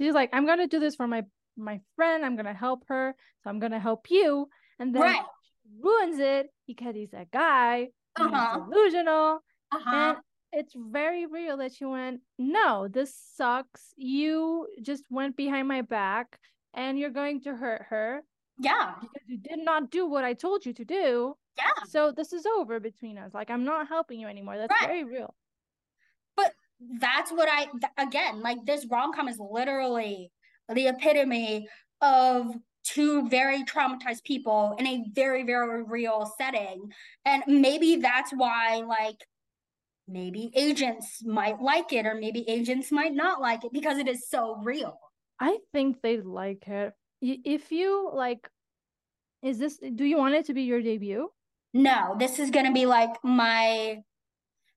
She's like, I'm gonna do this for my my friend. I'm gonna help her, so I'm gonna help you. And then right. she ruins it because he's a guy. Uh-huh. delusional. Uh-huh. And it's very real that she went, No, this sucks. You just went behind my back and you're going to hurt her yeah. because you did not do what I told you to do. Yeah. So this is over between us. Like I'm not helping you anymore. That's Right. very real. That's what I, again, like this rom com is literally the epitome of two very traumatized people in a very, very real setting. And maybe that's why, like, maybe agents might like it or maybe agents might not like it because it is so real. I think they'd like it. If you like, is this, do you want it to be your debut? No, this is gonna be like my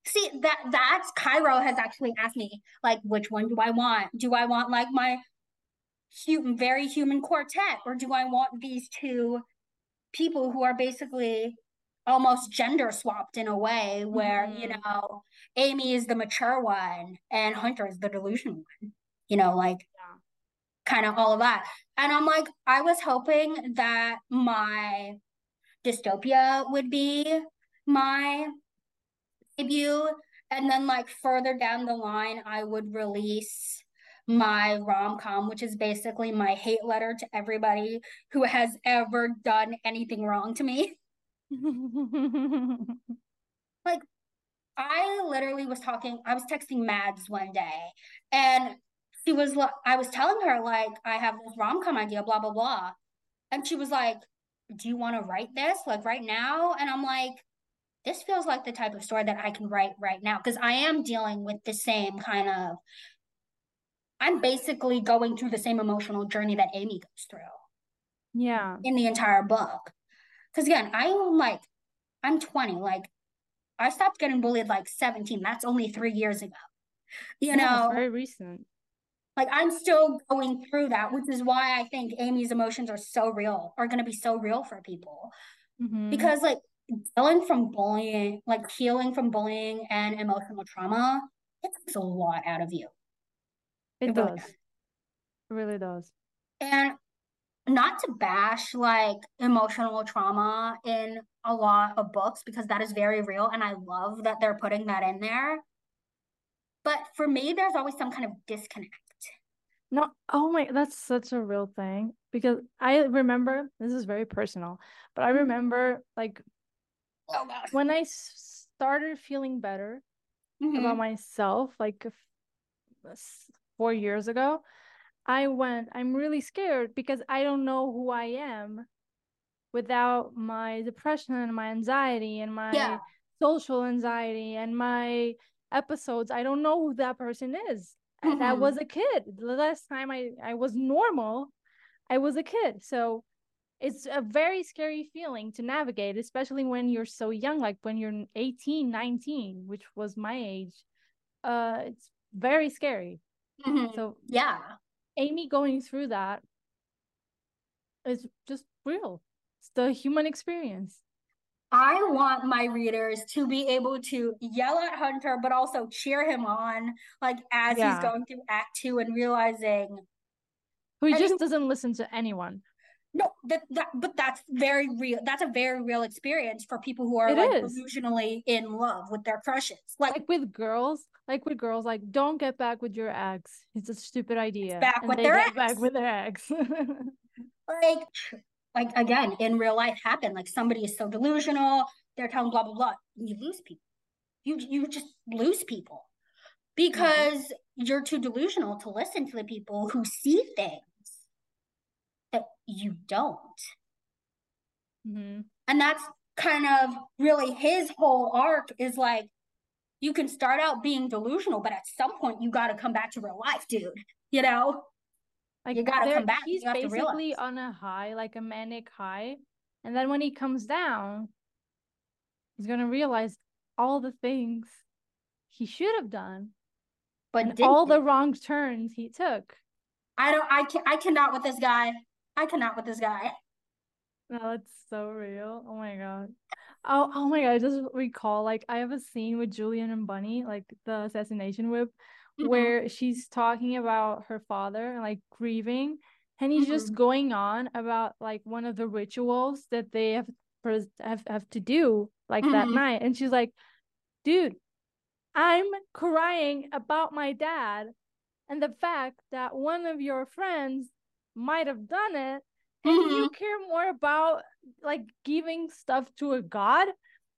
see that that's Cairo has actually asked me like which one do I want? Do I want like my human very human quartet or do I want these two people who are basically almost gender swapped in a way where you Mhm. know Amy is the mature one and Hunter is the delusional one. You know, like Yeah. kind of all of that. And I'm like, I was hoping that my dystopia would be my debut. And then, like, further down the line, I would release my rom com, which is basically my hate letter to everybody who has ever done anything wrong to me. Like, I literally was talking, I was texting Mads one day, and she was like, I was telling her, like, I have this rom com idea, blah, blah, blah. And she was like, Do you want to write this like right now? And I'm like, This feels like the type of story that I can write right now because I am dealing with the same kind of, I'm basically going through the same emotional journey that Amy goes through yeah. in the entire book. Because again, I'm like, I'm 20. Like, I stopped getting bullied like 17. That's only three years ago. You Yeah, know, very recent. like I'm still going through that, which is why I think Amy's emotions are so real, are going to be so real for people. Mhm. Because, like, dealing from bullying, like healing from bullying and emotional trauma, it takes a lot out of you. it it really does. It really does. And not to bash like emotional trauma in a lot of books because that is very real and I love that they're putting that in there. But for me, there's always some kind of disconnect. No, oh my, that's such a real thing because I remember this is very personal, but I mm-hmm. remember like oh, when I started feeling better mm-hmm. about myself, like four years ago, I went, I'm really scared because I don't know who I am without my depression and my anxiety and my yeah. social anxiety and my episodes. I don't know who that person is mm-hmm. I was a kid. The last time I, I was normal, I was a kid. So it's a very scary feeling to navigate, especially when you're so young, like when you're 18, 19, which was my age. Uh, it's very scary. Mm-hmm. So yeah, Amy going through that is just real. It's the human experience. I want my readers to be able to yell at Hunter, but also cheer him on, like as yeah. he's going through Act Two and realizing who he just doesn't listen to anyone. No, that, that but that's very real. That's a very real experience for people who are it like is. delusionally in love with their crushes. Like, like with girls, like with girls, like don't get back with your ex. It's a stupid idea. Back and with their ex. back with their ex. like like again in real life happen. Like somebody is so delusional, they're telling blah blah blah. You lose people. You you just lose people because mm-hmm. you're too delusional to listen to the people who see things you don't. Mm-hmm. And that's kind of really his whole arc is like you can start out being delusional, but at some point you got to come back to real life, dude. You know? Like you gotta come back. He's basically on a high, like a manic high. And then when he comes down, he's gonna realize all the things he should have done, but all the wrong turns he took. I don't. I can. I cannot with this guy. I cannot with this guy. No, it's so real. Oh my god. Oh, oh my god! I just recall like I have a scene with Julian and Bunny, like the assassination WIP, mm-hmm. where she's talking about her father and like grieving and he's mm-hmm. just going on about like one of the rituals that they have have, have to do like mm-hmm. that night and she's like dude i'm crying about my dad and the fact that one of your friends might have done it and you mm-hmm. care more about like giving stuff to a god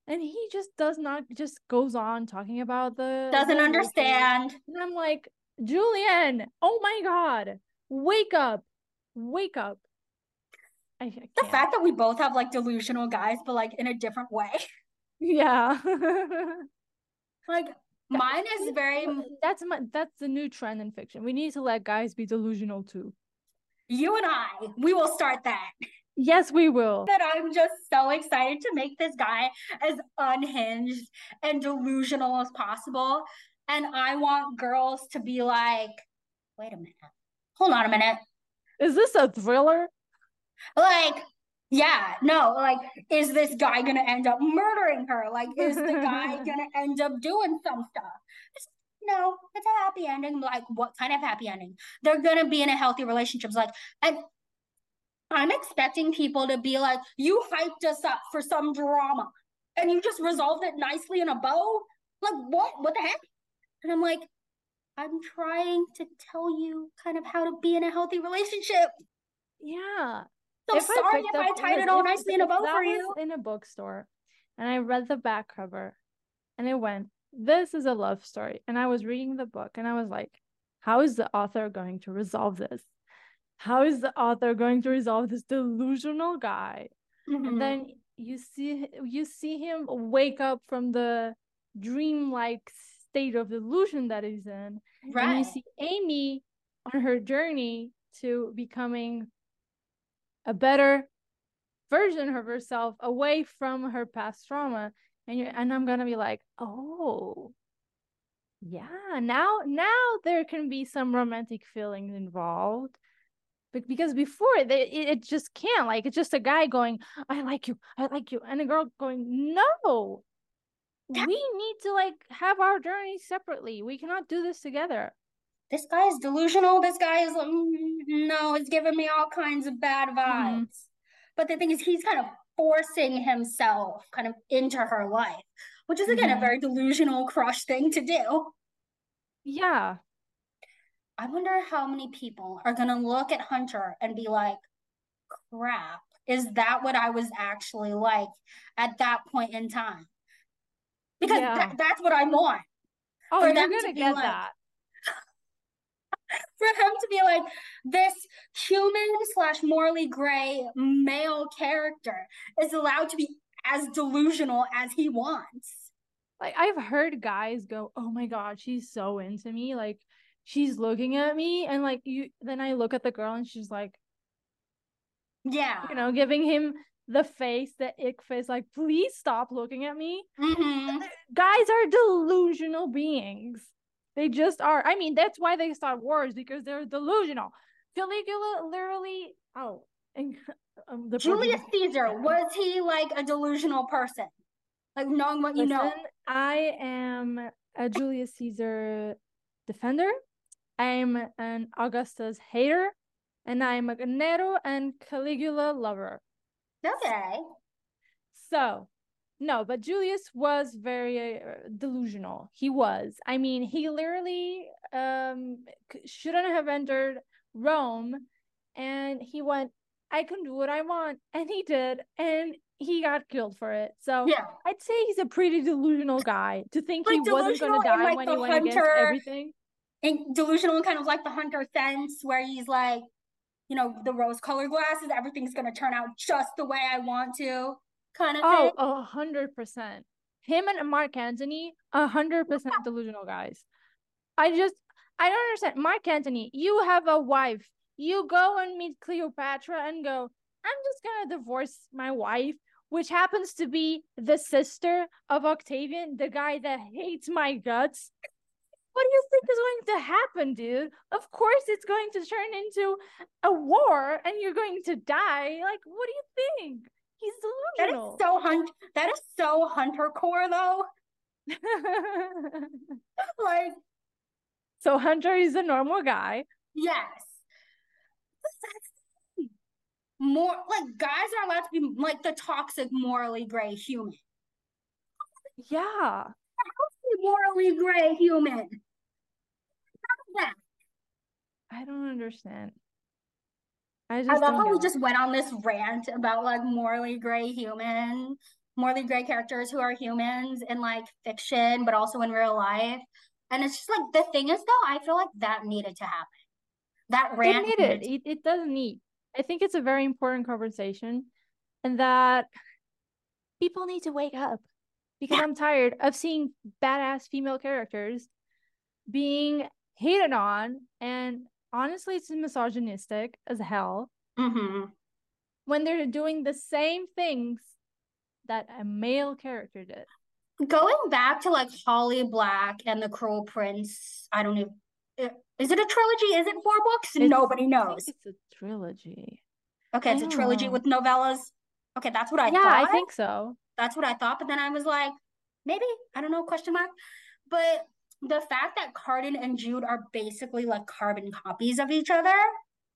and he just does not just goes on talking about the doesn't the understand. And i'm like julian oh my god wake up wake up. I, I the fact that we both have like delusional guys but like in a different way. Yeah. Like mine is very that's my that's the new trend in fiction. We need to let guys be delusional too you and i we will start that Yes, we will. That I'm just so excited to make this guy as unhinged and delusional as possible. And I want girls to be like, wait a minute. Hold on a minute. Is this a thriller? Like, yeah, no, like, is this guy gonna end up murdering her? Like, is the guy gonna end up doing some stuff? It's, no, it's a happy ending. Like, what kind of happy ending? They're gonna be in a healthy relationship. Like, and I'm expecting people to be like, you hyped us up for some drama and you just resolved it nicely in a bow. Like, what? What the heck? And I'm like, I'm trying to tell you kind of how to be in a healthy relationship. Yeah. So if sorry I if I tied it all nicely in a bow for you. In a bookstore, and I read the back cover, and it went, "This is a love story." And I was reading the book, and I was like, "How is the author going to resolve this?" how is the author going to resolve this delusional guy mm-hmm. and then you see you see him wake up from the dreamlike state of delusion that he's in right. and you see amy on her journey to becoming a better version of herself away from her past trauma and you and I'm gonna be like, oh, yeah, now now there can be some romantic feelings involved but because before they it, it just can't like it's just a guy going i like you i like you and a girl going no we need to like have our journey separately we cannot do this together this guy is delusional this guy is like mm, no it's giving me all kinds of bad mm-hmm. vibes mm-hmm. but the thing is he's kind of forcing himself kind of into her life which is again mm-hmm. a very delusional crush thing to do Yeah. I wonder how many people are going to look at Hunter and be like, crap, is that what I was actually like at that point in time? Because yeah. th- that's what I want. Oh, for you're going to get like, that. for him to be like this human slash morally gray male character is allowed to be as delusional as he wants. Like I've heard guys go, "Oh my god, she's so into me." Like she's looking at me and like you then I look at the girl and she's like yeah. You know, giving him the face, the ick face, like, please stop looking at me. Mm-hmm. Guys are delusional beings. They just are. I mean, that's why they start wars because they're delusional. Caligula literally, oh, and, um, the Julius Caesar was he like a delusional person? Like knowing what Listen, you know. I am a Julius Caesar defender. I'm an Augustus hater, and I'm a Nero and Caligula lover. Okay. So, no, but Julius was very uh, delusional. He was. I mean, he literally um shouldn't have entered Rome, and he went. I can do what I want, and he did, and he got killed for it. So yeah, I'd say he's a pretty delusional guy to think like he wasn't going to die like when he went hunter, against everything. And delusional, kind of like the hunter sense, where he's like, you know, the rose-colored glasses, everything's going to turn out just the way I want to, kind of. Oh, a hundred percent. Him and Mark Antony, a hundred percent delusional guys. I just, I don't understand. Mark Antony, you have a wife. You go and meet Cleopatra and go, I'm just gonna divorce my wife which happens to be the sister of Octavian, the guy that hates my guts. What do you think is going to happen, dude? Of course, it's going to turn into a war and you're going to die. Like, what do you think? He's delusional. That is so hunt. That is so hunter core, though. like, so Hunter is a normal guy. Yes more like guys are allowed to be like the toxic morally gray human. Yeah. morally gray human. I don't understand. I just I love how we just went on this rant about like morally gray human, morally gray characters who are humans in like fiction, but also in real life. And it's just like the thing is though, I feel like that needed to happen. That rant it needed. It, it does need. I think it's a very important conversation and that people need to wake up because I'm tired of seeing badass female characters being hated on and honestly it's misogynistic as hell mm-hmm. when they're doing the same things that a male character did going back to like holly black and the cruel prince i don't know is it a trilogy? Is it four books? It's, Nobody knows. it's a trilogy. Okay, it's a trilogy with novellas. Okay, that's what I yeah, thought. I think so. That's what I thought, but then I was like, maybe I don't know. Question mark. But the fact that Cardan and Jude are basically like carbon copies of each other.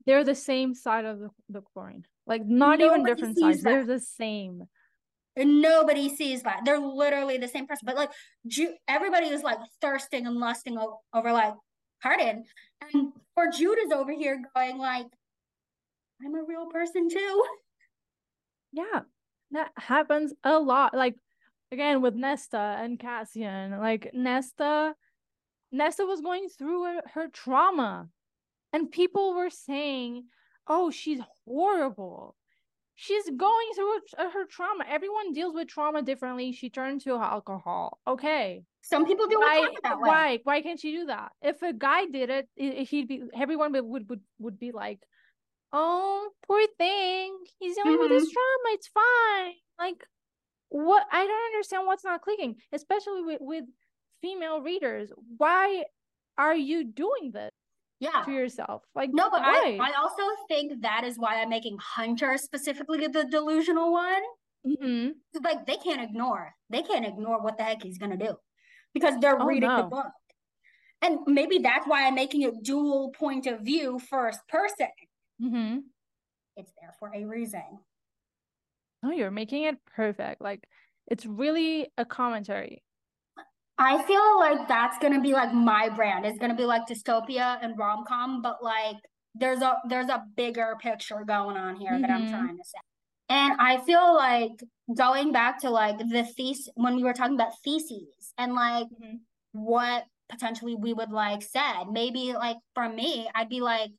They're the same side of the, the coin. Like not Nobody even different sides. That. They're the same. And nobody sees that. They're literally the same person. But like Jude, everybody is like thirsting and lusting over like Cardan. And poor Jude is over here going like, I'm a real person too. Yeah, that happens a lot. Like again with Nesta and Cassian, like Nesta, Nesta was going through her, her trauma, and people were saying, "Oh, she's horrible." She's going through her trauma. Everyone deals with trauma differently. She turned to alcohol. Okay, some people do why, that way. Why? Why can't she do that? If a guy did it, he'd be everyone would would would be like, "Oh, poor thing. He's dealing mm-hmm. with his mm-hmm. trauma. It's fine." Like, what? I don't understand what's not clicking, especially with with female readers. Why are you doing this? Yeah. To yourself, like no, but I, I also think that is why I'm making Hunter specifically the delusional one. Mm-hmm. Like they can't ignore, they can't ignore what the heck he's gonna do because they're oh, reading no. the book. And maybe that's why I'm making it dual point of view, first person. Mm-hmm. It's there for a reason. Oh, you're making it perfect. Like it's really a commentary. I feel like that's gonna be like my brand. It's gonna be like dystopia and rom com, but like there's a there's a bigger picture going on here mm-hmm. that I'm mm-hmm. trying to say. And I feel like going back to like the thesis when we were talking about theses and like mm-hmm. what potentially we would like said, maybe like for me, I'd be like,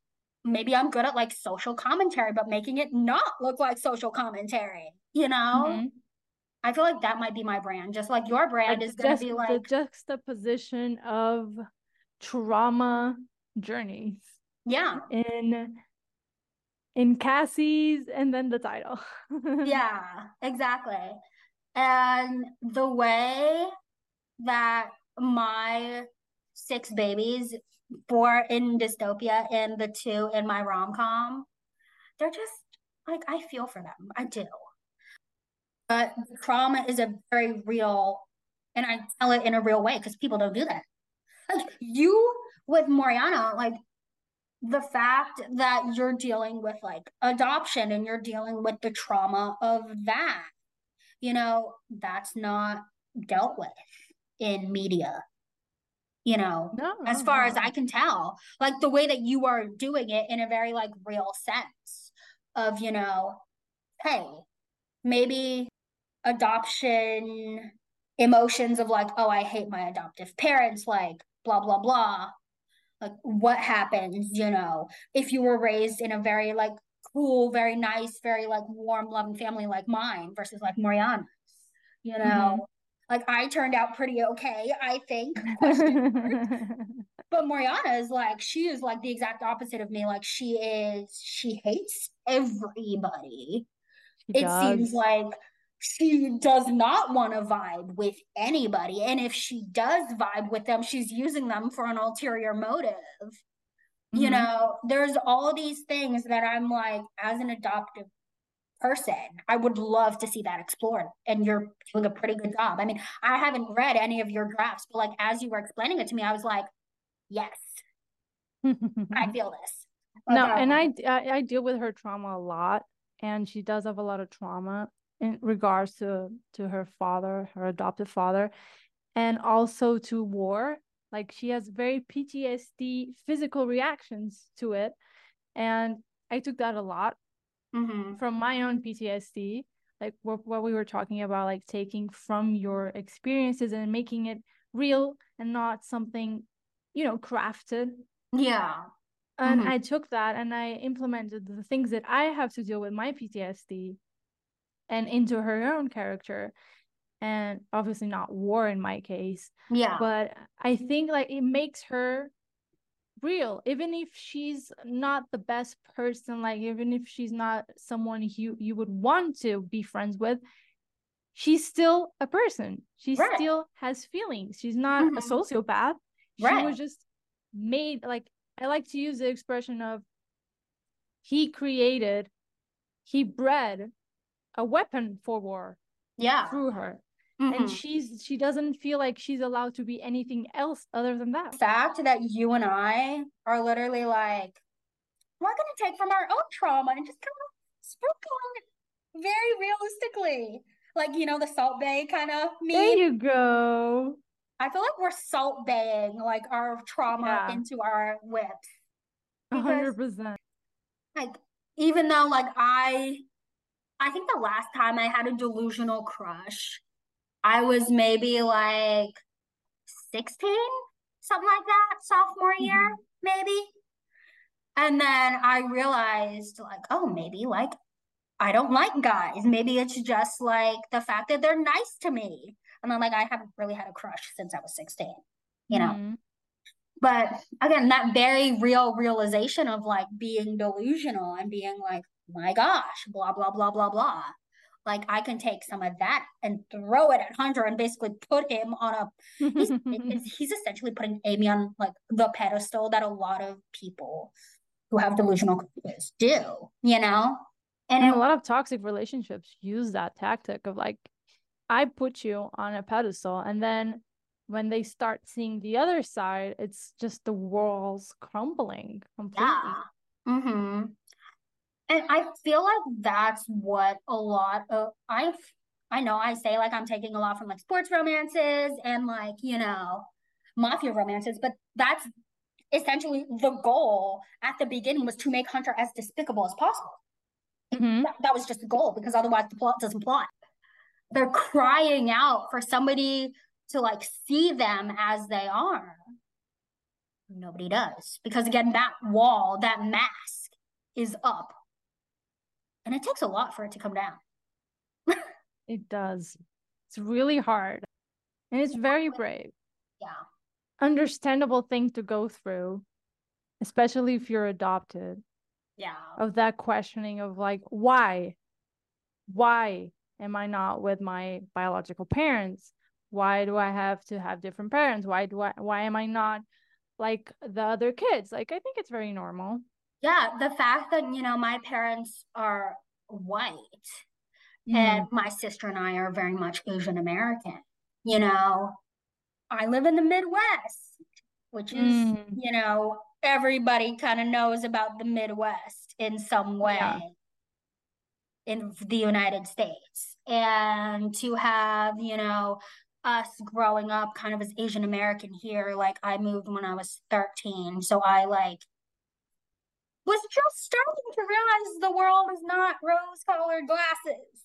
maybe I'm good at like social commentary, but making it not look like social commentary, you know? Mm-hmm. I feel like that might be my brand. Just like your brand is going to be like the juxtaposition of trauma journeys. Yeah. In in Cassie's and then the title. yeah, exactly. And the way that my six babies, four in dystopia and the two in my rom com, they're just like I feel for them. I do. But the trauma is a very real, and I tell it in a real way because people don't do that. Like you with Moriana, like the fact that you're dealing with like adoption and you're dealing with the trauma of that, you know, that's not dealt with in media. You know, no, as far no. as I can tell, like the way that you are doing it in a very like real sense of, you know, hey, maybe adoption emotions of like, oh, I hate my adoptive parents, like blah, blah, blah. Like what happens you know if you were raised in a very like cool very nice very like warm loving family like mine versus like Moriana you know? Mm-hmm. like I turned out pretty okay I think but Moriana is like she is like the exact opposite of me. Like she is she hates everybody. She it does. seems like she does not want to vibe with anybody. And if she does vibe with them, she's using them for an ulterior motive. Mm-hmm. You know, there's all these things that I'm like, as an adoptive person, I would love to see that explored. And you're doing a pretty good job. I mean, I haven't read any of your drafts, but like as you were explaining it to me, I was like, yes, I feel this. No, and I, I I deal with her trauma a lot, and she does have a lot of trauma in regards to to her father her adopted father and also to war like she has very ptsd physical reactions to it and i took that a lot mm-hmm. from my own ptsd like what, what we were talking about like taking from your experiences and making it real and not something you know crafted yeah and mm-hmm. i took that and i implemented the things that i have to deal with my ptsd and into her own character and obviously not war in my case yeah but i think like it makes her real even if she's not the best person like even if she's not someone you you would want to be friends with she's still a person she right. still has feelings she's not mm-hmm. a sociopath she right. was just made like i like to use the expression of he created he bred a weapon for war yeah. through her. Mm-hmm. and she's she doesn't feel like she's allowed to be anything else other than that. The fact that you and i are literally like we're gonna take from our own trauma and just kind of sprinkle it very realistically. Like you know the Salt Bae kind of me there you go. I feel like we're salt baying like our trauma yeah. into our WIPs. Hundred percent. like even though like i I think the last time I had a delusional crush, I was maybe like 16, something like that, sophomore mm-hmm. year, maybe. And then I realized, like, oh, maybe like I don't like guys. Maybe it's just like the fact that they're nice to me. And then, like, I haven't really had a crush since I was 16, you know? Mm-hmm. But again, that very real realization of like being delusional and being like, my gosh, blah, blah, blah, blah, blah. Like I can take some of that and throw it at Hunter and basically put him on a he's, he's essentially putting Amy on like the pedestal that a lot of people who have delusional crushes do, you know? And, and a lot of toxic relationships use that tactic of like, I put you on a pedestal and then when they start seeing the other side, it's just the walls crumbling completely. Yeah. Mm-hmm. And I feel like that's what a lot of I I know I say like I'm taking a lot from like sports romances and like, you know, mafia romances, but that's essentially the goal at the beginning was to make Hunter as despicable as possible. Mm-hmm. That, that was just the goal because otherwise the plot doesn't plot. They're crying out for somebody to like see them as they are. Nobody does because again, that wall, that mask is up. And it takes a lot for it to come down. it does. It's really hard. And it's very brave. Yeah. Understandable thing to go through, especially if you're adopted. Yeah. Of that questioning of like, why? Why am I not with my biological parents? Why do I have to have different parents? Why do I why am I not like the other kids? Like I think it's very normal. Yeah, the fact that you know my parents are white mm. and my sister and I are very much Asian American. You know, I live in the Midwest, which is, mm. you know, everybody kind of knows about the Midwest in some way yeah. in the United States. And to have, you know, us growing up kind of as Asian American here, like I moved when I was 13. So I like was just starting to realize the world is not rose colored glasses.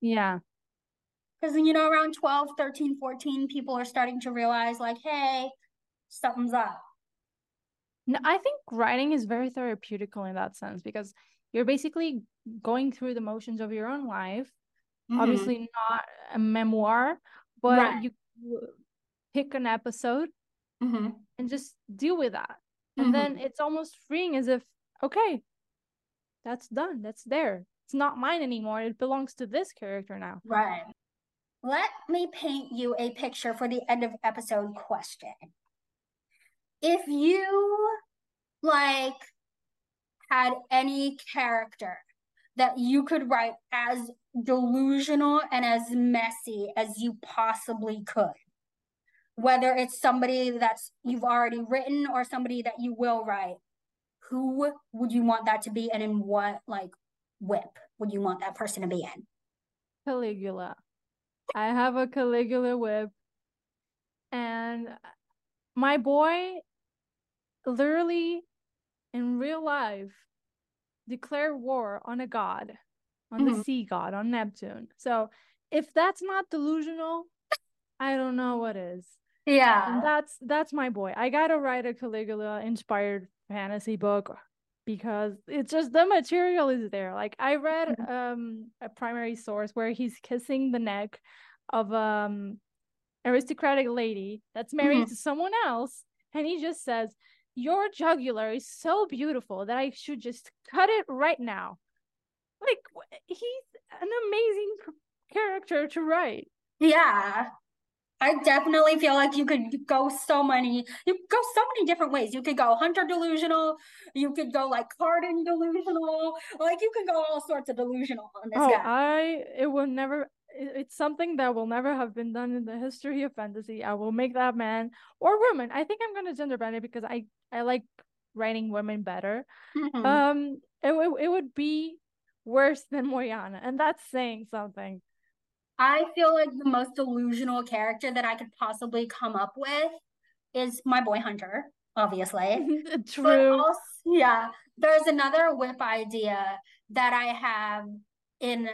Yeah. Because, you know, around 12, 13, 14, people are starting to realize, like, hey, something's up. No, I think writing is very therapeutical in that sense because you're basically going through the motions of your own life. Mm-hmm. Obviously, not a memoir, but right. you pick an episode mm-hmm. and just deal with that. And mm-hmm. then it's almost freeing as if, okay, that's done. That's there. It's not mine anymore. It belongs to this character now. Right. Let me paint you a picture for the end of episode question. If you like had any character that you could write as delusional and as messy as you possibly could, whether it's somebody that's you've already written or somebody that you will write, who would you want that to be and in what like WIP would you want that person to be in? Caligula. I have a Caligula WIP. And my boy literally in real life declared war on a god, on mm-hmm. the sea god, on Neptune. So if that's not delusional, I don't know what is. Yeah. And that's that's my boy. I gotta write a Caligula inspired fantasy book because it's just the material is there. Like I read mm-hmm. um a primary source where he's kissing the neck of um aristocratic lady that's married mm-hmm. to someone else and he just says your jugular is so beautiful that I should just cut it right now. Like he's an amazing character to write. Yeah. I definitely feel like you could go so many, you go so many different ways. You could go hunter delusional, you could go like Cardan delusional, like you could go all sorts of delusional on this oh, guy. I it will never it's something that will never have been done in the history of fantasy. I will make that man or woman. I think I'm gonna gender bend it because I I like writing women better. Mm-hmm. Um, it it would be worse than Moriana, and that's saying something. I feel like the most delusional character that I could possibly come up with is my boy Hunter, obviously. True. Also, yeah. There's another WIP idea that I have in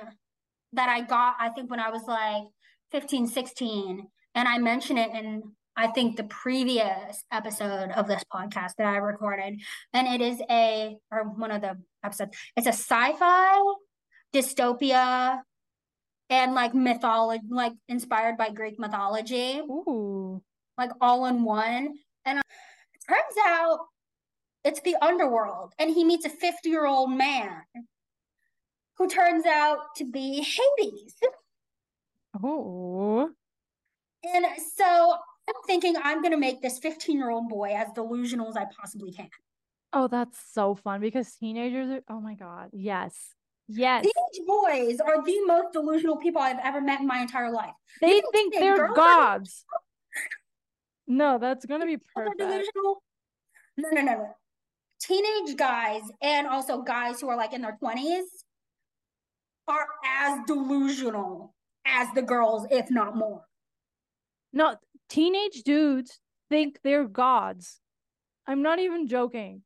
that I got, I think, when I was like 15, 16. And I mention it in, I think, the previous episode of this podcast that I recorded. And it is a, or one of the episodes, it's a sci fi dystopia and like mythology, like inspired by Greek mythology. Ooh. Like all in one. And uh, turns out it's the underworld. And he meets a 50 year old man who turns out to be Hades. Oh. And so I'm thinking I'm going to make this 15 year old boy as delusional as I possibly can. Oh, that's so fun because teenagers are, oh my God. Yes. Yes. Teenage boys are the most delusional people I've ever met in my entire life. They think they're gods. no, that's going to be perfect. Delusional? No, no, no, no. Teenage guys and also guys who are like in their 20s are as delusional as the girls, if not more. No, teenage dudes think they're gods. I'm not even joking.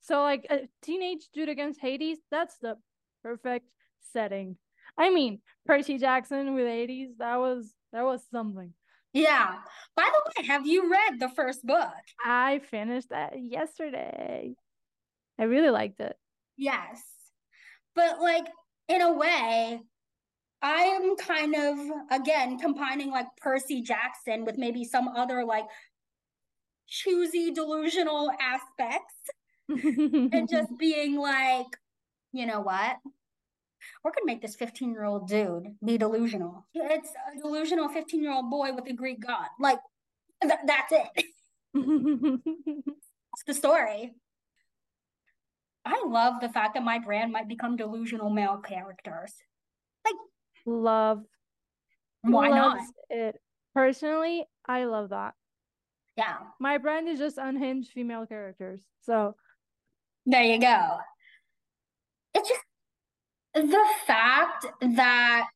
So like a teenage dude against Hades, that's the perfect setting. I mean, Percy Jackson with Hades, that was that was something. Yeah. By the way, have you read the first book? I finished that yesterday. I really liked it. Yes. But like in a way, I am kind of again combining like Percy Jackson with maybe some other like choosy delusional aspects and just being like, you know what? We're gonna make this 15 year old dude be delusional. It's a delusional 15 year old boy with a Greek god. Like, th- that's it. that's the story. I love the fact that my brand might become delusional male characters. Like, love. Why not? It personally, I love that. Yeah. My brand is just unhinged female characters. So there you go. It's just the fact that,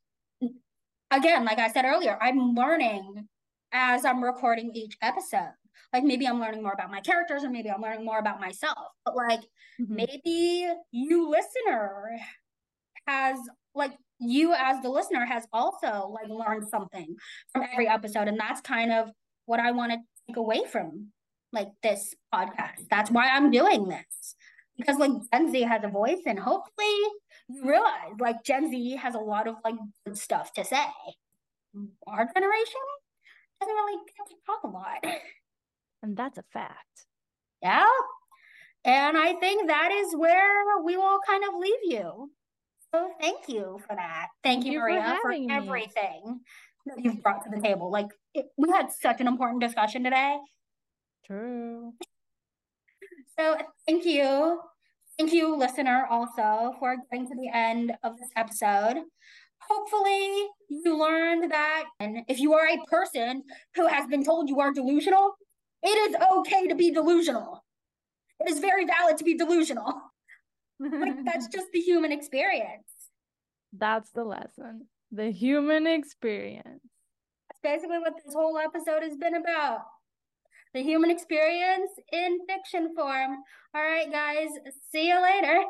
again, like I said earlier, I'm learning as I'm recording each episode. Like maybe I'm learning more about my characters, or maybe I'm learning more about myself. But like mm-hmm. maybe you listener has like you as the listener has also like learned something from every episode, and that's kind of what I want to take away from like this podcast. That's why I'm doing this because like Gen Z has a voice, and hopefully you realize like Gen Z has a lot of like good stuff to say. Our generation doesn't really talk a lot, and that's a fact. Yeah, and I think that is where we will kind of leave you. So thank you for that. Thank, thank you, Maria, for, for everything that you've brought to the table. Like it, we had such an important discussion today. True. So thank you. Thank you, listener, also for getting to the end of this episode. Hopefully, you learned that and if you are a person who has been told you are delusional, it is okay to be delusional. It is very valid to be delusional. like that's just the human experience. That's the lesson. The human experience. That's basically what this whole episode has been about the human experience in fiction form. All right, guys, see you later.